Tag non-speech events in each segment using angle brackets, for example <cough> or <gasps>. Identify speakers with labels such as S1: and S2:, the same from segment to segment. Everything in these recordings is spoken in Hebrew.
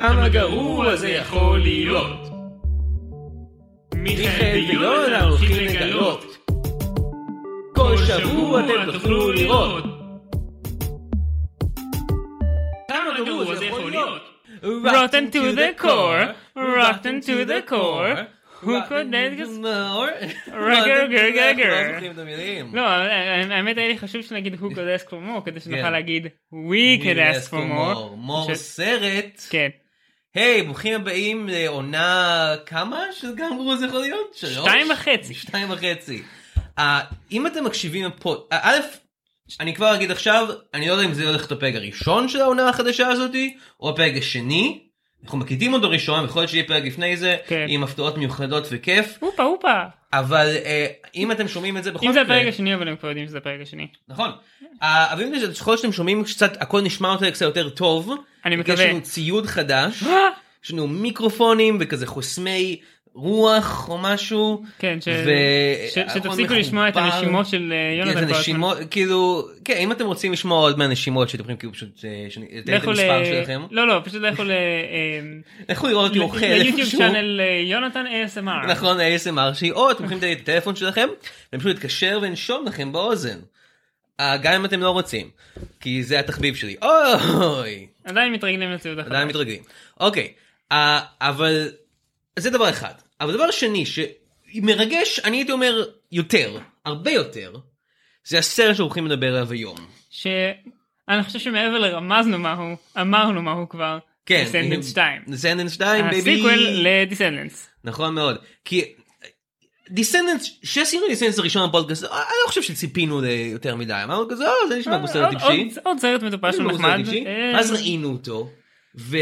S1: כמה גרוע זה יכול להיות. מיכאל ויונה הולכים לגלות. כל שבוע אתם תוכלו לראות. כמה גרוע זה יכול להיות.
S2: rotten to the core, rotten to the core, who could that רגע, רגע, רגע. לא, האמת היה לי חשוב שנגיד who could <laughs> ask for more כדי שנוכל
S1: כן.
S2: להגיד we could ask for more.
S1: מור
S2: ש-
S1: סרט.
S2: כן.
S1: היי, ברוכים הבאים לעונה כמה של גרוע זה יכול להיות? שלוש?
S2: שתיים וחצי.
S1: שתיים וחצי. אה, אם אתם מקשיבים פה, אה, א', אני כבר אגיד עכשיו, אני לא יודע אם זה הולך להיות הפרק הראשון של העונה החדשה הזאתי, או הפרק השני. אנחנו מקליטים אותו ראשון, יכול להיות שיהיה פרק לפני זה,
S2: כן.
S1: עם הפתעות מיוחדות וכיף,
S2: הופה הופה.
S1: אבל אה, אם אתם שומעים את זה בכל
S2: אם זה
S1: מקרה,
S2: הפרק השני אבל הם כבר יודעים שזה הפרק השני.
S1: נכון, אה, אבל אם זה יכול להיות שאתם שומעים קצת, הכל נשמע יותר קצת יותר טוב,
S2: אני מקווה.
S1: יש לנו ציוד חדש, יש לנו מיקרופונים וכזה חוסמי רוח או משהו.
S2: כן, ש-
S1: ו-
S2: ש-
S1: הכל
S2: שתפסיקו לשמוע את. הנשימות של אה,
S1: כן,
S2: יונתן כל הזמן.
S1: נשימות, כאילו, כן, אם אתם רוצים לשמוע עוד מהנשימות שאתם יכולים כאילו פשוט, אה, אתן את
S2: לכו ל...
S1: המספר שלכם,
S2: לא לא פשוט לכו ל... אה, <laughs>
S1: לכו לראות אותי אוכל
S2: ליוטיוב צ'אנל אה, יונתן ASMR.
S1: נכון, ASMR שלי, או אתם יכולים את הטלפון שלכם, והם פשוט להתקשר ולנשום לכם באוזן. אה, גם אם אתם לא רוצים, כי זה התחביב שלי, אוי,
S2: עדיין מתרגלים לציוד החדש.
S1: עדיין מתרגלים. אוקיי, אה, אבל זה דבר אחד. אבל דבר שני שמרגש, אני הייתי אומר יותר, הרבה יותר, זה הסרט שהולכים לדבר עליו היום.
S2: שאני חושב שמעבר לרמזנו מה הוא, אמרנו מה הוא כבר.
S1: כן,
S2: Descendants 2.
S1: Descendants 2, baby.
S2: ה sequel ל Descendants.
S1: נכון מאוד. כי Descendants, כשעשינו Descendants הראשון בפודקאסט, אני לא חושב שציפינו ליותר מדי, אמרנו כזה, "אה, זה נשמע כמו סרט טיפשי.
S2: עוד- סרט מטופש ונחמד.
S1: טיפשי."
S2: אה,
S1: אז ראינו אותו, ו...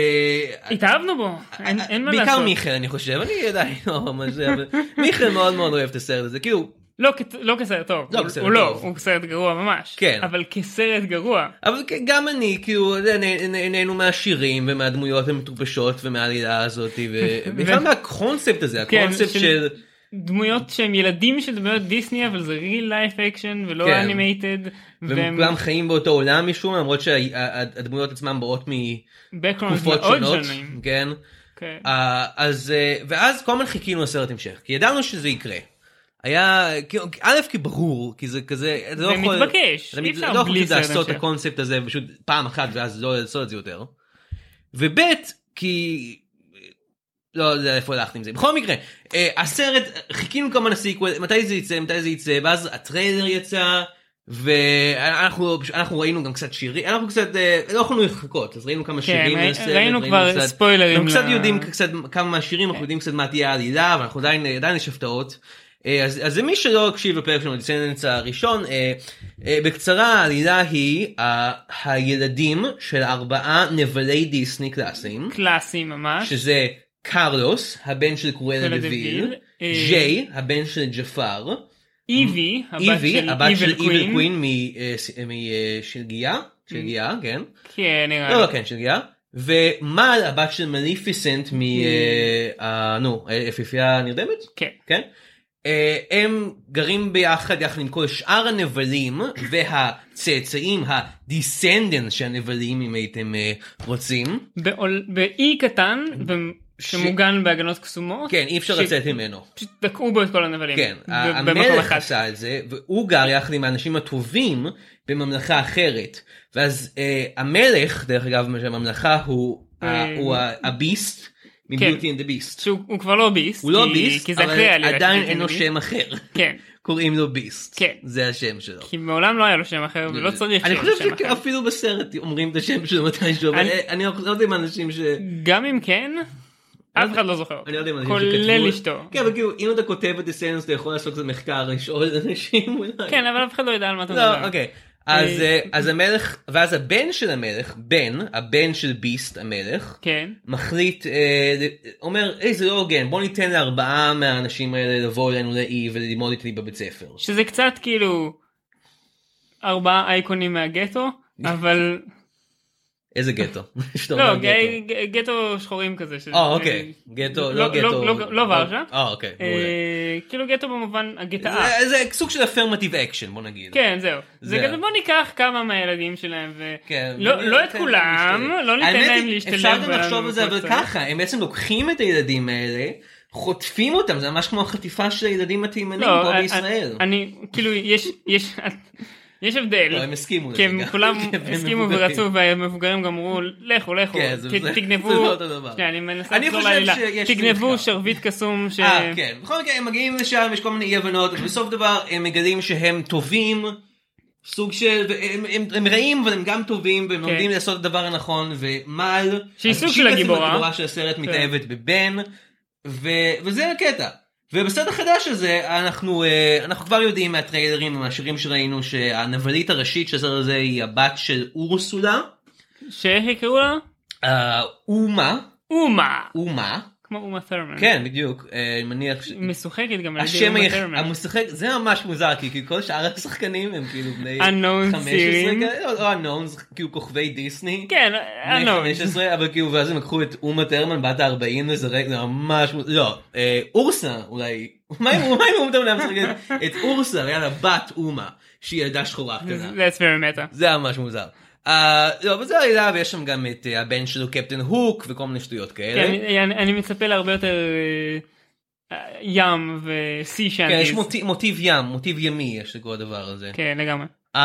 S2: התאהבנו בו. אין- אין מה
S1: בעיקר
S2: לעשות.
S1: מיכאל אני חושב, אני עדיין לא <laughs> זה, אבל מיכאל מאוד מאוד אוהב את הסרט הזה, כאילו,
S2: לא לא כסרט טוב.
S1: לא
S2: הוא-
S1: כסרט
S2: הוא לא,
S1: טוב.
S2: הוא סרט גרוע ממש.
S1: כן.
S2: אבל כסרט גרוע.
S1: אבל כן, גם אני, כאילו, אתה יודע, נה- נה- נהנו מהשירים ומהדמויות המטופשות ומהעלילה הזאת, ובכלל <laughs> מהקונספט הזה,
S2: כן,
S1: הקונספט
S2: של-
S1: של...
S2: דמויות שהם ילדים של דמויות דיסני אבל זה real life action ולא
S1: כן.
S2: animated.
S1: והם כולם חיים באותו עולם משום למרות שהדמויות עצמם באות מתקופות שונות,
S2: שונים.
S1: כן?
S2: כן.
S1: אה, אז אה, ואז כל הזמן חיכינו לסרט המשך, כי ידענו שזה יקרה. היה, א' כי ברור, כי זה כזה, זה לא
S2: זה
S1: יכול,
S2: מתבקש, אי
S1: מת- לא יכול לעשות את. הקונספט הזה פשוט פעם אחת ואז לא לעשות את זה יותר. וב' כי, לא יודע איפה הלכתי עם זה, בכל מקרה, אה, הסרט, חיכינו כמה ל sequel, מתי זה יצא, מתי זה יצא, ואז הטריילר יצא. ואנחנו אנחנו ראינו גם קצת שירים אנחנו קצת אה, לא יכולנו לחכות אז ראינו כמה
S2: כן,
S1: שירים לסרט,
S2: ראינו כבר
S1: קצת-
S2: ספוילרים
S1: אנחנו קצת יודעים קצת כמה מהשירים אנחנו יודעים קצת מה תהיה העלילה ואנחנו עדיין עדיין יש הפתעות. אה, אז אז למי שלא הקשיב לפרק שלנו Descendants הראשון אה, אה, בקצרה העלילה היא אה, הילדים של ארבעה נבלי דיסני קלאסיים
S2: קלאסי ממש.
S1: שזה קרלוס הבן של קרואלה
S2: קרואלה
S1: דוויל,
S2: אה,
S1: ג'יי הבן של ג'פר,
S2: איבי הבת של Evil
S1: Queen. משלגיה, שלגיה כן.
S2: כן נראה
S1: לא,
S2: לי.
S1: לא, כן, שלגיה. ומל, הבת של מליפיסנט מ... אה, אה, נו, היפיפייה הנרדמת?
S2: כן.
S1: כן. אה, הם גרים ביחד יחד עם כל שאר הנבלים והצאצאים, ה descendants של הנבלים אם הייתם אה, רוצים.
S2: באי קטן שמוגן בהגנות קסומות.
S1: כן, אי אפשר
S2: ש-
S1: לצאת ממנו.
S2: פשוט תקעו בו את כל הנבלים.
S1: כן, המלך. עשה את זה, והוא גר יחד עם האנשים הטובים בממלכה אחרת. ואז אה, המלך, דרך אגב, הממלכה הוא ה-
S2: אה,
S1: הוא ה- ה Beast מ Beauty and Beast.
S2: שהוא הוא כבר לא beast.
S1: הוא לא
S2: כי-
S1: beast,
S2: כי זה
S1: אבל עדיין אין לו
S2: beast.
S1: שם אחר.
S2: כן. <laughs>
S1: קוראים לו ביסט.
S2: כן.
S1: זה השם שלו.
S2: כי מעולם לא היה לו שם אחר ולא צריך
S1: אני
S2: שיהיה לו
S1: חושב
S2: שם אחר.
S1: שאפילו בסרט אומרים את השם שלו מתישהו, אבל
S2: אני-
S1: אני לא יודע אם אנשים ש...
S2: גם אם כן, אף אחד לא זוכר.
S1: אני לא יודע אם אנשים שכתבו...
S2: כולל אשתו.
S1: כן, אבל כאילו, אם אתה כותב את הסנס, אתה יכול לעשות קצת מחקר, לשאול אנשים אולי.
S2: כן אבל אף אחד לא יודע על מה אתה
S1: לא,
S2: מדבר.
S1: אוקיי. אז,
S2: אה,
S1: אה, אז המלך, ואז הבן של המלך, בן, הבן של ביסט המלך,
S2: כן.
S1: מחליט, אה, אומר, היי זה לא הוגן, בוא ניתן לארבעה מהאנשים האלה לבוא אלינו לאי וללמוד איתי בבית ספר.
S2: שזה קצת כאילו ארבעה אייקונים מהגטו <laughs> אבל
S1: איזה גטו? <laughs>
S2: לא,
S1: גטו.
S2: שחורים כזה.
S1: אה אוקיי, גטו,
S2: לא-
S1: לא
S2: לא-
S1: גטו.
S2: לא- לא ורשה.
S1: אה אוקיי.
S2: אה, כאילו גטו במובן ה
S1: ghetto. זה- סוג של affirmative action בוא נגיד.
S2: כן זהו. זה
S1: זה-
S2: כזה בוא ניקח כמה מהילדים שלהם ו...
S1: כן,
S2: לא- לא את
S1: להם
S2: כולם,
S1: להשתלב.
S2: לא ניתן
S1: האמת
S2: להם
S1: היא,
S2: להשתלב
S1: אפשר גם לחשוב על זה אבל. ככה הם בעצם לוקחים את הילדים האלה חוטפים אותם זה ממש כמו החטיפה של הילדים התימנים
S2: לא,
S1: פה
S2: אני-
S1: בישראל.
S2: אני כאילו יש יש יש הבדל.
S1: הם הסכימו לזה
S2: כי הם. כולם <laughs> הסכימו. ורצו והמבוגרים גם אמרו לכו לכו
S1: כן,
S2: תגנבו
S1: לא
S2: אני מנסה לחזור
S1: חושב
S2: לעלילה. תגנבו. שרביט קסום.
S1: אה כן בכל מקרה הם מגיעים לשם יש כל מיני אי הבנות ובסוף דבר הם מגלים שהם טובים. סוג של הם, הם, הם רעים אבל הם גם טובים והם
S2: כן.
S1: לומדים לעשות את הדבר הנכון ומל
S2: שהיא סוג של הגיבורה.
S1: הגיבורה של הסרט
S2: כן.
S1: מתאהבת בבן ו, וזה הקטע. ובסרט החדש הזה אנחנו אה, אנחנו כבר יודעים מהטריילרים ומהשירים שראינו שהנבלית הראשית של הסרט הזה היא הבת של אורסולה
S2: שאיך יקראו לה?
S1: אה, אומה
S2: אומה.
S1: אומה
S2: כמו אומה ת'רמן.
S1: כן בדיוק אה, אני מניח ש...
S2: משוחקת גם על ידי אומה ת'רמן.
S1: המשחק זה ממש מוזר כי כל שאר השחקנים הם כאילו בני <laughs>
S2: Unknown
S1: 15
S2: צעירים.
S1: כאלה, או כאילו כוכבי דיסני.
S2: כן.
S1: 15 אבל כאילו ואז הם לקחו את אומה טרמן בת ה-40 לזרק זה ממש לא אה, אורסה אולי מה אם מה אם אומה טרמן היה משחק את- אורסה היה לה בת אומה שהיא ילדה שחורה קטנה.
S2: That's very meta.
S1: זה ממש מוזר. אה, לא אבל זה העלילה ויש שם גם את אה, הבן שלו קפטן הוק וכל מיני שטויות
S2: כן,
S1: כאלה.
S2: אני- אני מצפה להרבה יותר אה, ים וסי
S1: כן, יש
S2: שאנטיז.
S1: מוטיב- ים מוטיב ימי יש לכל הדבר הזה.
S2: כן לגמרי.
S1: Uh,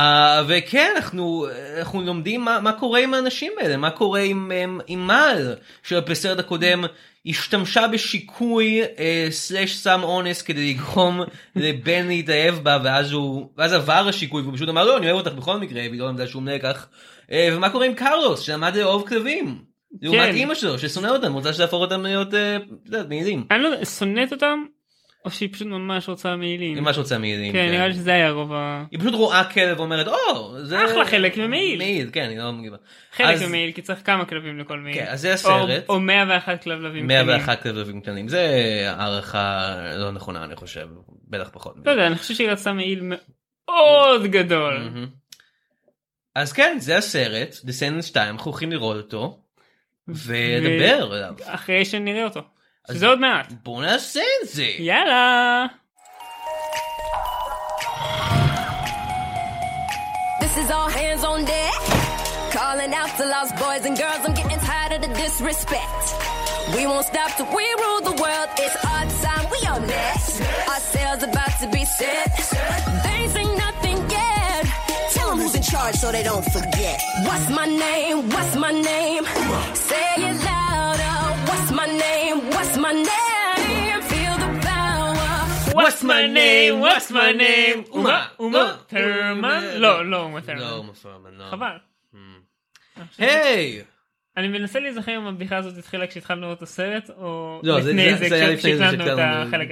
S1: וכן אנחנו אנחנו לומדים מה, מה קורה עם האנשים האלה מה קורה עם עם, עם מל שבסרט הקודם השתמשה בשיקוי אה, סלש סם אונס כדי לגרום <laughs> לבן להתאהב בה ואז הוא ואז עבר השיקוי והוא פשוט אמר לא אני אוהב אותך בכל מקרה והיא לא למדה שום לקח אה, ומה קורה עם קרלוס שלמד לאהוב כלבים. לעומת
S2: כן.
S1: אימא שלו ששונא אותם רוצה שיהפוך אותם להיות אה, יודעת, מעילים.
S2: אני לא יודע, שונאת אותם או שהיא פשוט ממש רוצה מעילים.
S1: היא ממש רוצה מעילים.
S2: כן נראה לי שזה היה רוב ה...
S1: היא פשוט רואה כלב ואומרת או זה
S2: אחלה חלק ממעיל."
S1: מעיל כן היא לא מגיבה.
S2: חלק
S1: אז-
S2: ממעיל כי צריך כמה כלבים לכל מעיל.
S1: כן, אז זה הסרט.
S2: או או 101 כלבים.
S1: 101 כלבים קטנים זה הערכה לא נכונה אני חושב בטח פחות.
S2: לא יודע אני חושב שהיא רצתה מעיל מאוד גדול.
S1: מהמם. אז כן זה הסרט דסנדנט 2 אנחנו הולכים לראות אותו ולדבר עליו.
S2: אחרי שנראה אותו.
S1: אז-
S2: שזה עוד מעט.
S1: בוא נעשה את זה.
S2: יאללה.
S3: This is all hands on deck. Calling out to lost boys and girls. I'm getting tired of the disrespect. We won't stop till we rule the world. It's our time. We on next. Our sails about to be set. They ain't seen nothing yet. Tell them who's in charge so they don't forget. What's my name? What's my name? Say it louder. What's my name? What's my name? Feel the power.
S2: What's my name? What's my name? אומה, אומה,
S1: לא,
S2: טרמן?
S1: לא,
S2: לא, לא אומה
S1: לא
S2: טרמן.
S1: אומה פרמן, לא.
S2: חבל.
S1: היי.
S2: אני מנסה להיזכר אם הבדיחה הזאת התחילה כשהתחלנו לראות את הסרט או
S1: לא,
S2: לפני
S1: זה-
S2: כשהקלטנו את החלק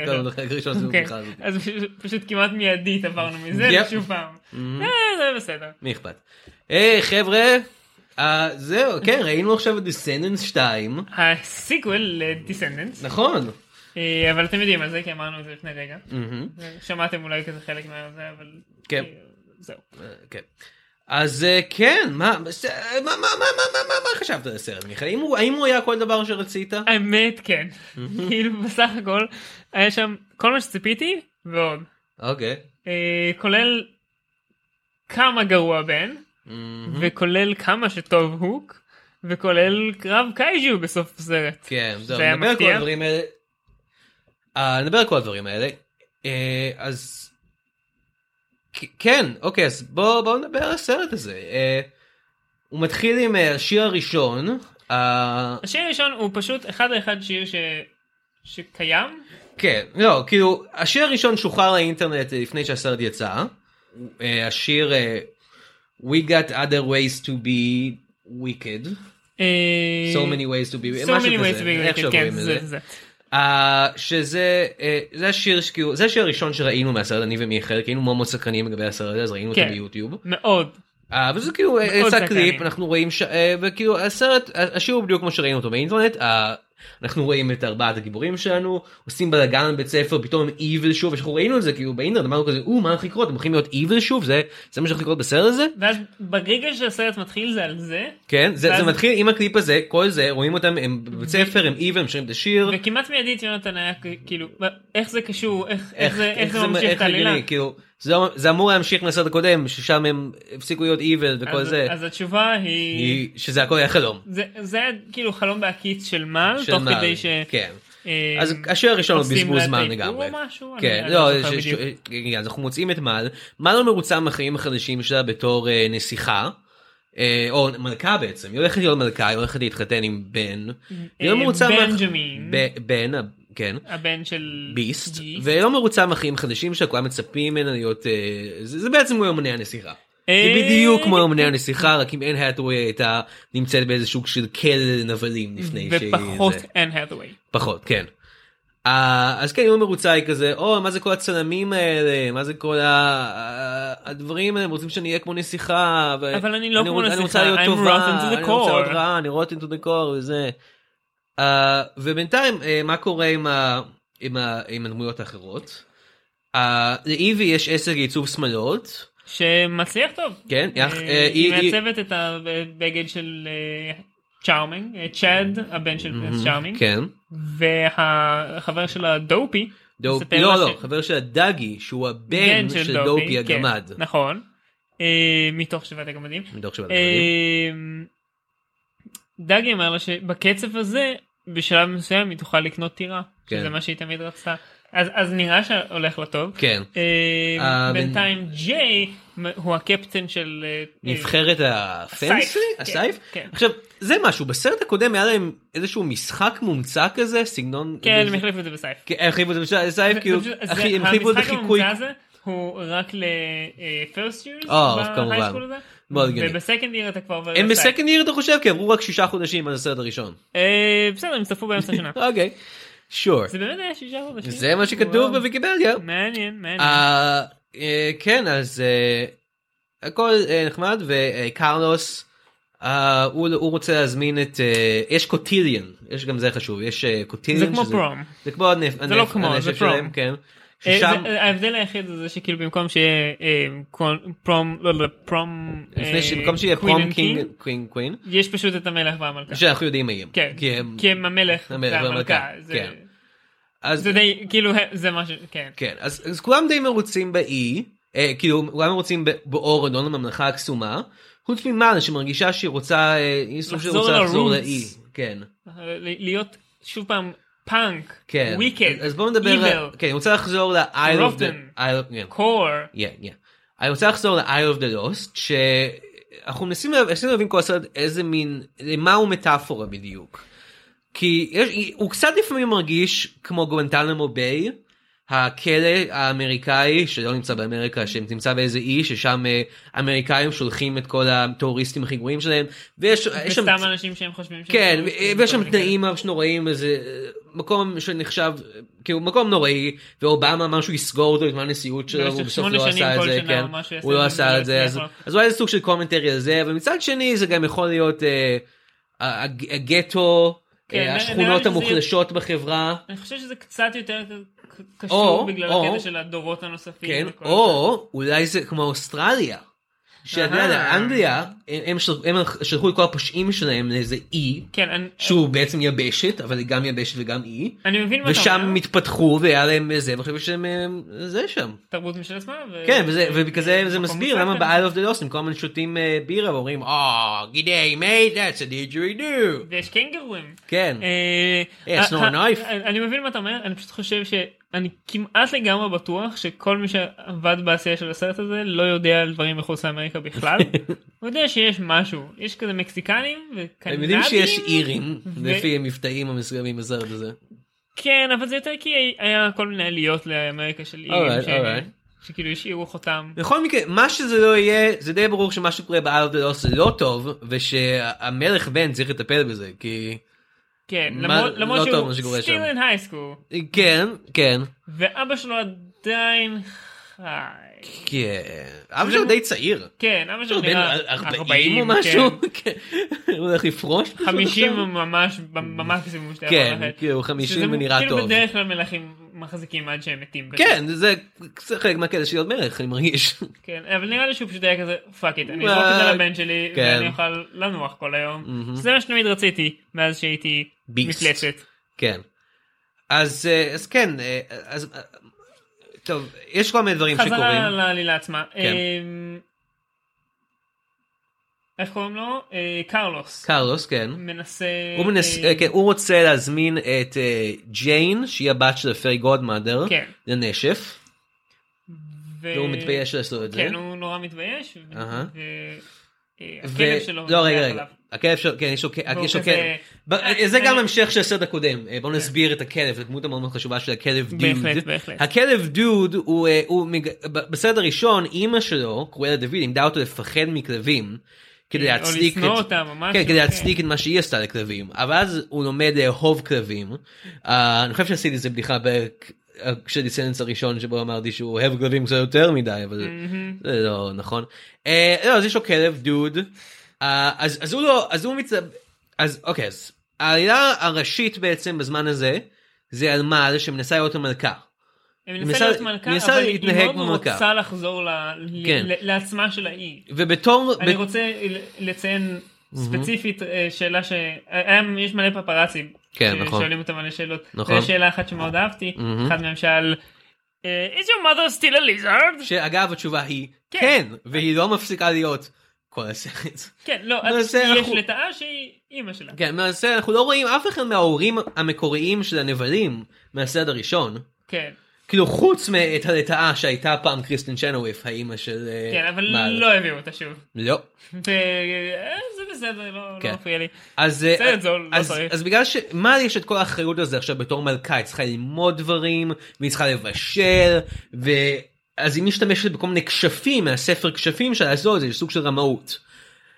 S2: הראשון. אוקיי. אז פשוט- כמעט מיידית עברנו מזה
S1: יפ.
S2: לשוב פעם. אה, זה בסדר.
S1: מי אכפת. היי חבר'ה. אה, זהו כן ראינו עכשיו את Descendants 2
S2: ה sequel ל Descendants
S1: נכון.
S2: אבל אתם יודעים על זה כי אמרנו את זה לפני רגע. שמעתם אולי כזה חלק מהזה אבל
S1: כן.
S2: אה, זהו.
S1: אה, כן. אז אה, כן מה אה, מה מה מה מה מה מה מה חשבת על הסרט מיכאל האם הוא האם הוא היה כל דבר שרצית?
S2: האמת כן. כאילו בסך הכל היה שם כל מה שציפיתי ועוד.
S1: אוקיי.
S2: אה, כולל כמה גרוע בן וכולל כמה שטוב הוק וכולל קרב קייג'ו בסוף הסרט.
S1: כן, זהו,
S2: זה היה
S1: נדבר על כל? הדברים האלה. אה, נדבר על כל הדברים האלה. אה, אז כן, אוקיי, אז בוא בוא נדבר על הסרט הזה. אה, הוא מתחיל עם אה, השיר הראשון. אה,
S2: השיר הראשון הוא פשוט אחד לאחד שיר ש... שקיים.
S1: כן, לא, כאילו, השיר הראשון שוחרר לאינטרנט אה, לפני שהסרט יצא. אה, השיר אה, We got other ways to be wicked.
S2: אה,
S1: So many ways to be,
S2: so
S1: משהו
S2: many ways
S1: כזה,
S2: to be
S1: איך
S2: wicked,
S1: שאומרים
S2: כן,
S1: את
S2: זה
S1: זה.
S2: זה.
S1: אה, שזה אה, זה השיר שכאילו זה השיר הראשון שראינו מהסרט אני ומיכאל כי היינו מאוד מאוד סקרנים לגבי הסרט הזה אז ראינו אותו
S2: כן.
S1: ביוטיוב.
S2: מאוד.
S1: אה, וזה כאילו יצא. קליפ אנחנו רואים ש- וכאילו הסרט השיר הוא בדיוק כמו שראינו אותו באינטרנט. אנחנו רואים את ארבעת הגיבורים שלנו עושים בלאגן בבית ספר פתאום הם איבל שוב אנחנו ראינו את זה כאילו באינטרנט אמרנו כזה או מה הולך לקרות? הם הולכים להיות איבל שוב? זה זה מה שהולך לקרות בסרט הזה?
S2: ואז ברגע שהסרט מתחיל זה על זה.
S1: כן זה,
S2: ואז-
S1: זה מתחיל עם הקליפ הזה כל זה רואים אותם הם בבית ספר הם איבל הם שרים את השיר.
S2: וכמעט מיידית יונתן היה כאילו איך זה קשור? איך איך
S1: איך
S2: זה איך זה ממשיך
S1: איך
S2: את העלילה.
S1: כאילו זה זה אמור להמשיך מהסרט הקודם ששם הם הפסיקו להיות איבל וכל
S2: אז-
S1: זה
S2: אז התשובה היא
S1: היא- שזה הכל היה חלום.
S2: זה זה היה כאילו חלום בהקיץ של מעל
S1: של
S2: תוך
S1: מעל,
S2: כדי ש...
S1: כן.
S2: אה,
S1: אז השיר הראשון הוא בזבוז זמן לגמרי. כן, לא, אז אנחנו מוצאים את מל, מל לא מרוצה מהחיים החדשים שלה בתור אה, נסיכה. אה, או מלכה בעצם, היא הולכת להיות מלכה, היא הולכת להתחתן עם בן. היא לא מרוצה
S2: בנג'מין.
S1: בן, כן.
S2: הבן של
S1: ביסט,
S2: גיסט.
S1: והיא לא מרוצה מהחיים החדשים שלה, כולם מצפים ממנה להיות, אה, זה זה בעצם כמו יומני הנסיכה. זה
S2: אה,
S1: בדיוק כמו יומני הנסיכה, רק אם אין האטווי הייתה נמצאת באיזה שוק של כלא לנבלים לפני שהיא...
S2: ופחות
S1: זה.
S2: אנ האת'ווי.
S1: פחות, כן. אה, אז כן, לא מרוצה היא כזה, או מה זה כל הצלמים האלה, מה זה כל הדברים האלה, הם רוצים שאני אהיה כמו נסיכה.
S2: אבל אני לא כמו
S1: רוצ- אני רוצה
S2: נסיכה,
S1: להיות
S2: I'm rotten to the
S1: אני רוצה להיות
S2: core.
S1: רעה, אני rotten to the core וזה. אה, ובינתיים, אה, מה קורה עם ה- עם ה- עם הדמויות האחרות? אה, לאיבי יש עסק לעיצוב שמלות,
S2: שמצליח טוב.
S1: כן, יח-
S2: אה, היא
S1: היא-
S2: מעצבת את הבגד של צ'ארמינג, צ'אד הבן של פרינס צ'ארמינג,
S1: כן.
S2: והחבר שלה דופי.
S1: דופ- לא לא,
S2: ש-
S1: חבר של הדגי שהוא הבן
S2: בן
S1: של דופי
S2: כן,
S1: הגמד.
S2: נכון. אה, מתוך שבעת הגמדים.
S1: מתוך שבעת הגמדים.
S2: אה, דגי אמר לה שבקצב הזה בשלב מסוים היא תוכל לקנות טירה.
S1: כן.
S2: שזה מה שהיא תמיד רצתה. אז אז נראה שהולך לה טוב.
S1: כן.
S2: אה,
S1: אה,
S2: בינתיים ג'יי הוא הקפטן של אה,
S1: נבחרת הפנסי?
S2: הסייף,
S1: הסייף?
S2: כן.
S1: עכשיו זה משהו בסרט הקודם היה להם איזשהו משחק מומצא כזה סגנון
S2: כן הם החליפו את זה בסייף.
S1: כן, הם החליפו את זה בסייף כאילו הם החליפו את זה חיקוי
S2: הוא רק לפרסט יורס
S1: אה, כמובן. מאוד הגיוני.
S2: ובסקנד ייר אתה כבר
S1: הם. בסקנד ייר אתה חושב כי עברו רק שישה חודשים על הסרט הראשון.
S2: אה, בסדר הם צפו באמצע השנה. <laughs>
S1: אוקיי. שור.
S2: זה באמת היה שישה חודשים.
S1: זה מה שכתוב. בוויקיפדיה.
S2: מעניין מעניין.
S1: אה, אה, כן אז הכל נחמד וקרלוס הוא רוצה להזמין את יש קוטיליאן יש גם זה חשוב יש קוטיליאן
S2: זה כמו פרום.
S1: זה כמו הנפ-
S2: זה לא
S1: שלהם. כן.
S2: אה,
S1: ששם
S2: זה- ההבדל היחיד זה שכאילו במקום שיהיה אה, prom לא לא prom
S1: לפני
S2: אה,
S1: במקום שיהיה prom
S2: king
S1: queen queen
S2: יש פשוט את המלך והמלכה.
S1: שאנחנו יודעים מי הם.
S2: כן,
S1: כי הם-
S2: המלך והמלכה.
S1: כן. אז
S2: זה די כאילו זה מה ש... כן.
S1: כן אז כולם די מרוצים באי אה, כאילו כולם מרוצים באוראדון הממלכה הקסומה חוץ ממל שמרגישה שהיא רוצה אה, היא סוג של
S2: לחזור
S1: רוצה לחזור. לאי. כן.
S2: להיות שוב פעם פאנק,
S1: כן.
S2: וויקד,
S1: אז בואו נדבר. כן, אני רוצה לחזור ל-Isle of the... כן.
S2: קור.
S1: Yeah. אני רוצה לחזור ל-Isle of the Lost, שאנחנו מנסים לה- מנסים להבין כל הסרט איזה מין, למה הוא מטאפורה בדיוק. כי יש, הוא קצת לפעמים מרגיש כמו גואנטנמו ביי, הכלא האמריקאי שלא נמצא באמריקה, שנמצא באיזה אי ששם אה, אמריקאים שולחים את כל הטרוריסטים הכי גרועים שלהם, ויש יש שם
S2: אנשים שהם חושבים
S1: כן, ויש שם תנאים ממש נוראים, איזה אה, מקום שנחשב, כאילו מקום נוראי, ואובמה אמר שהוא יסגור אותו בזמן הנשיאות שלו,
S2: במשך
S1: והוא בסוף
S2: שמונה
S1: לא עשה את זה, כן,
S2: משהו
S1: הוא לא עשה את זה, אז- אולי זה סוג של קומנטרי על זה, אבל מצד שני זה גם יכול להיות אה, הג- הגטו,
S2: כן,
S1: אה, השכונות המוחלשות בחברה,
S2: אני חושב שזה קצת יותר קשור
S1: או-
S2: בגלל
S1: או-
S2: הקטע של הדורות הנוספים.
S1: כן, או אולי זה כמו אוסטרליה. שאתה יודע,
S2: אהה.
S1: אנגליה, הם- הם של- הם שלחו את כל הפושעים שלהם לאיזה אי.
S2: כן, אני-
S1: שהוא בעצם יבשת, אבל היא גם יבשת וגם אי. ושם התפתחו והיה להם זה ועכשיו יש להם זה שם
S2: תרבות משל עצמה. ו-
S1: כן ובגלל זה זה מסביר למה
S2: שם.
S1: ב-Isle of the Lost הם כל הזמן שותים אה, בירה ואומרים אה גידי mate that's a didgeridoo
S2: ויש קנגרואים.
S1: כן
S2: אה, אה, אני מבין מה אתה אומר, אני פשוט חושב שאני כמעט לגמרי בטוח שכל מי שעבד בעשייה של הסרט הזה לא יודע על דברים מחוץ לאמריקה בכלל. <laughs> הוא יודע שיש משהו, יש כזה מקסיקנים וקנדים.
S1: הם יודעים שיש אירים
S2: ו-
S1: לפי המבטאים המסוימים בסרט הזה
S2: כן, אבל זה יותר כי היה כל מיני עליות לאמריקה של אירים.
S1: Alright,
S2: ש-
S1: alright.
S2: שכאילו השאירו חותם.
S1: בכל מקרה מה שזה לא יהיה זה די ברור שמה שקורה Lost זה לא טוב ושהמלך בן צריך לטפל בזה כי
S2: כן, למרות
S1: לא
S2: שהוא in high school.
S1: כן כן
S2: ואבא שלו עדיין חי.
S1: כן. אבא שלו די צעיר.
S2: כן, אבא שלו נראה
S1: 40 או משהו. <laughs> כן. הוא הולך לפרוש. פשוט
S2: 50
S1: עכשיו.
S2: ממש במקסימום שאתה יכול
S1: כן. כאילו
S2: שזה
S1: 50 ונראה
S2: כאילו
S1: טוב.
S2: בדרך כלל מלכים מחזיקים עד שהם מתים.
S1: כן, זה זה חלק מהקטע של להיות מלך, אני מרגיש.
S2: כן, אבל נראה לי שהוא פשוט היה כזה fuck it, אני אזרוק את זה לבן שלי
S1: כן.
S2: ואני אוכל לנוח כל היום. זה מה שתמיד רציתי מאז שהייתי
S1: Beast.
S2: מפלצת.
S1: כן. אז אה, אז כן, אה, אז אה, טוב, יש כל מיני דברים
S2: חזרה
S1: שקורים.
S2: לעלילה עצמה.
S1: כן.
S2: איך קוראים לו? אה, קרלוס.
S1: קרלוס, כן.
S2: מנסה...
S1: הוא מנס...
S2: אה,
S1: כן, הוא רוצה להזמין את אה, ג'יין, שהיא הבת של הפרי גודמאדר,
S2: כן.
S1: לנשף,
S2: ו-
S1: והוא מתבייש לעשות את זה.
S2: כן, הוא נורא מתבייש.
S1: אהה.
S2: ו- אה, הכלב שלו.
S1: לא רגע רגע. הכלב שלו, כן יש לו
S2: והוא
S1: יש לו כלב,
S2: אה,
S1: זה גם
S2: אני-
S1: המשך של הסרט הקודם, אה, בואו נסביר את הכלב, הדמות המאוד מאוד חשובה של הכלב דוד.
S2: בהחלט, בהחלט.
S1: הכלב דוד הוא אה, בסרט הראשון אימא שלו, קרואלה דוד, לימדה אותו לפחד מכלבים. כדי
S2: או
S1: להצדיק
S2: לשנוא
S1: את-
S2: אותם או משהו,
S1: כן, כדי
S2: כן.
S1: להצדיק את מה שהיא עשתה לכלבים, אבל אז הוא לומד לאהוב כלבים. אה, אני חושב שעשיתי איזה בדיחה כשדיסנדנס הראשון שבו אמרתי שהוא אוהב כלבים קצת יותר מדי, אבל. זה לא נכון. אה, לא, אז יש לו כלב דוד. אה, אז אז הוא לא, אז הוא מצ... אז אוקיי, אז העלילה הראשית בעצם בזמן הזה, זה על מעל שמנסה להיות המלכה.
S2: היא
S1: מנסה-
S2: להיות מלכה,
S1: מנסה
S2: אבל היא מאוד
S1: מלכה.
S2: רוצה לחזור ל-
S1: כן.
S2: ל- לעצמה של האי.
S1: ובתור...
S2: אני
S1: ב-
S2: רוצה לציין ספציפית אה, שאלה שיש מלא פפרצים.
S1: כן, נכון.
S2: שואלים אותם מלא שאלות.
S1: נכון.
S2: ויש שאלה אחת שמאוד אהבתי,
S1: מהמם.
S2: אחד מהם שאל, אה, is your mother still a lizard?
S1: שאגב התשובה היא
S2: כן.
S1: כן, והיא לא מפסיקה להיות כל הסרט.
S2: כן, לא, אז יש
S1: אנחנו-
S2: לטאה שהיא אימא שלה.
S1: כן, מהסרט אנחנו לא רואים אף אחד מההורים המקוריים של הנבלים מהסרט הראשון.
S2: כן,
S1: כאילו חוץ מאת הלטאה שהייתה פעם קריסטין צ'נוויף האימא של אה,
S2: כן, אבל. לא הביאו אותה שוב.
S1: לא.
S2: אה, זה בסדר, לא
S1: כן.
S2: לא מפריע לי.
S1: אז, אה,
S2: לא
S1: אז, בגלל שמה יש את כל האחריות הזה עכשיו בתור מלכה היא צריכה ללמוד דברים והיא צריכה לבשל ואז היא משתמשת בכל מיני כשפים מהספר כשפים שלה זה סוג של רמאות.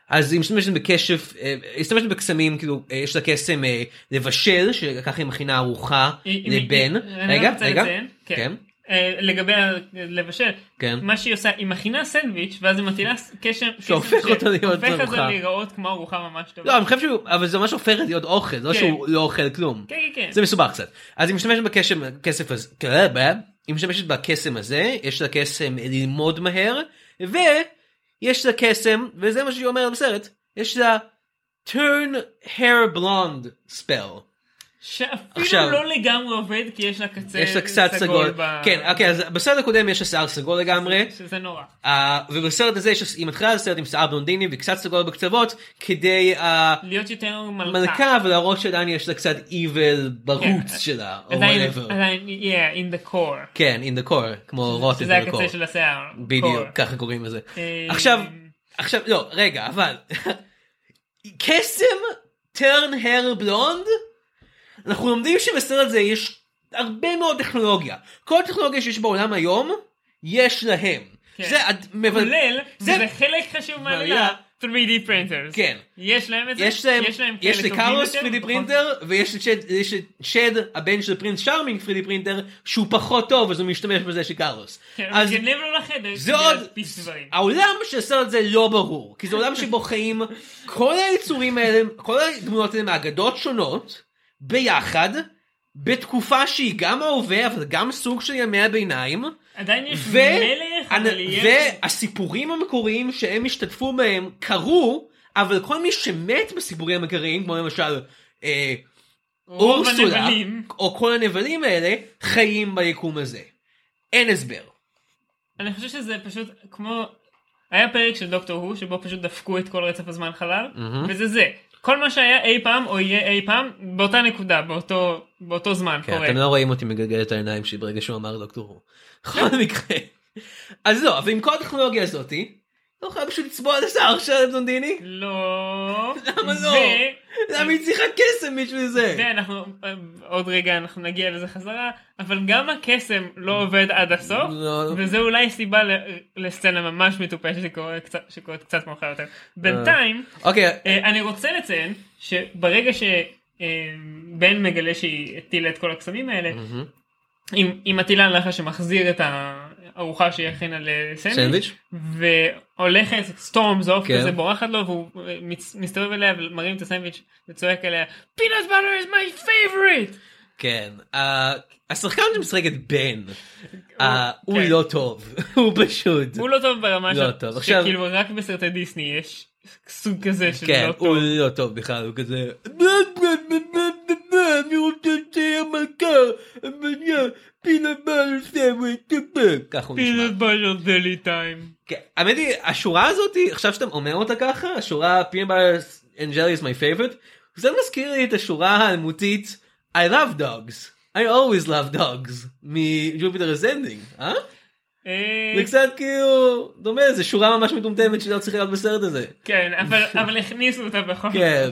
S1: אז היא משתמשת בכשף, אה, היא משתמשת בקסמים כאילו אה, יש לה קסם אה, לבשל שככה היא מכינה ארוחה
S2: היא- היא-
S1: לבן. רגע רגע.
S2: כן.
S1: כן.
S2: אה, לגבי לבשל,
S1: כן.
S2: מה שהיא עושה, היא מכינה סנדוויץ' ואז היא מטילה קשם,
S1: שהופך אותו להיות
S2: שהופך את זה
S1: ארוחה.
S2: להיראות כמו ארוחה ממש טובה.
S1: לא אני חושב שהוא אבל זה ממש הופך להיות אוכל לא
S2: כן.
S1: שהוא לא אוכל כלום.
S2: כן, כן, כן.
S1: זה מסובך קצת. אז היא משתמשת בקסם, כסף הזה, היא משתמשת בקסם הזה, יש לה קסם ללמוד מהר, ויש לה קסם, וזה מה שהיא אומרת בסרט, יש לה turn hair blonde spell.
S2: שאפילו
S1: עכשיו-
S2: לא לגמרי עובד כי יש לה קצה
S1: יש לה קצת סגול.
S2: ב-
S1: כן, אוקיי, אז בסרט הקודם יש לה שיער סגול לגמרי,
S2: שזה נורא.
S1: אה, ובסרט הזה יש- היא מתחילה לסרט עם שיער בלונדיני וקצת סגול בקצוות, כדי אה,
S2: להיות יותר מלכה.
S1: מלכה ולהראות שעדיין יש לה קצת evil בחוץ
S2: כן.
S1: שלה, או whatever.
S2: עדיין, yeah, in the core.
S1: כן, in the core, כמו רוטט
S2: שזה. הקצה של השיער.
S1: בדיוק. ככה קוראים לזה.
S2: אה,
S1: עכשיו, עכשיו, לא, רגע, אבל, <laughs> קסם טרן הר בלונד? אנחנו לומדים שבסרט הזה יש הרבה מאוד טכנולוגיה. כל הטכנולוגיה שיש בעולם היום, יש להם.
S2: כן.
S1: זה, מבל-
S2: כולל,
S1: זה-
S2: וזה חלק חשוב מהעלילה, 3D printers.
S1: כן.
S2: יש להם את זה?
S1: יש להם,
S2: יש להם
S1: יש
S2: כאלה
S1: לקרלוס
S2: טובים
S1: 3D
S2: יותר?
S1: printer ויש לצ'אד, יש הבן של Prince Charming 3D printer שהוא פחות טוב אז הוא משתמש בזה של קרלוס.
S2: כן,
S1: אז
S2: גנב לו לחדר,
S1: זה עוד. העולם של הסרט זה לא ברור, כי זה עולם שבו חיים <laughs> כל היצורים האלה, כל הדמויות האלה מאגדות שונות, ביחד, בתקופה שהיא גם ההווה אבל גם סוג של ימי הביניים,
S2: עדיין יש
S1: ו...
S2: מלך, אבל יש...
S1: והסיפורים המקוריים שהם השתתפו בהם קרו, אבל כל מי שמת בסיפורים המקוריים, כמו למשל אה, אורסולה,
S2: הנבלים.
S1: או כל הנבלים האלה, חיים ביקום הזה. אין הסבר.
S2: אני חושב שזה פשוט כמו... היה פרק של דוקטור הו שבו פשוט דפקו את כל רצף הזמן חלל, וזה זה. כל מה שהיה אי פעם או יהיה אי פעם באותה נקודה באותו באותו זמן
S1: כן,
S2: קורה.
S1: אתם לא רואים אותי מגלגל את העיניים שלי ברגע שהוא אמר דוקטור. בכל מקרה. אז לא, אבל עם כל הטכנולוגיה הזאתי, לא יכולה פשוט לצבוע את השיער של הבלונדיני?
S2: לא.
S1: למה לא? למה היא צריכה קסם בשביל זה?
S2: ואנחנו אה, עוד רגע אנחנו נגיע לזה חזרה אבל גם הקסם לא עובד עד הסוף
S1: לא.
S2: וזה אולי סיבה לסצנה ממש מטופשת שקורית קצת- מאוחר יותר. בינתיים
S1: אוקיי,
S2: אה, אני רוצה לציין שברגע שבן מגלה שהיא הטילה את כל הקסמים האלה היא מטילה עליך שמחזיר את ה... ארוחה שהיא הכינה לסנדוויץ'
S1: סנדוויץ'?
S2: והולכת storms off
S1: כן.
S2: כזה בורחת לו והוא אה, מצ- מסתובב אליה ומרים את הסנדוויץ' וצועק אליה peanut butter is my favorite.
S1: כן. אה, השחקן שמשחק את בן, אה, הוא
S2: כן.
S1: לא טוב. <laughs> הוא פשוט.
S2: הוא לא טוב ברמה
S1: לא טוב. עכשיו-
S2: שכאילו רק בסרטי דיסני יש סוג כזה של
S1: כן,
S2: לא
S1: הוא
S2: טוב.
S1: לא טוב בכלל, הוא כזה... אני רוצה לצייר מלכה, אבל יא, פינה בר סנדוויץ', ככה הוא נשמע.
S2: peanut butter deli time.
S1: כן, האמת היא, השורה הזאת, עכשיו שאתה אומר אותה ככה, השורה peanut butter and jelly is my favorite, זה מזכיר לי את השורה האלמותית I love dogs, I always love dogs, מ-Jupiter ascending, אה?
S2: אה,
S1: זה קצת כאילו, דומה, זה שורה ממש מטומטמת שלא צריכה להיות בסרט הזה.
S2: כן אבל אבל הכניסו אותה בכל
S1: כן.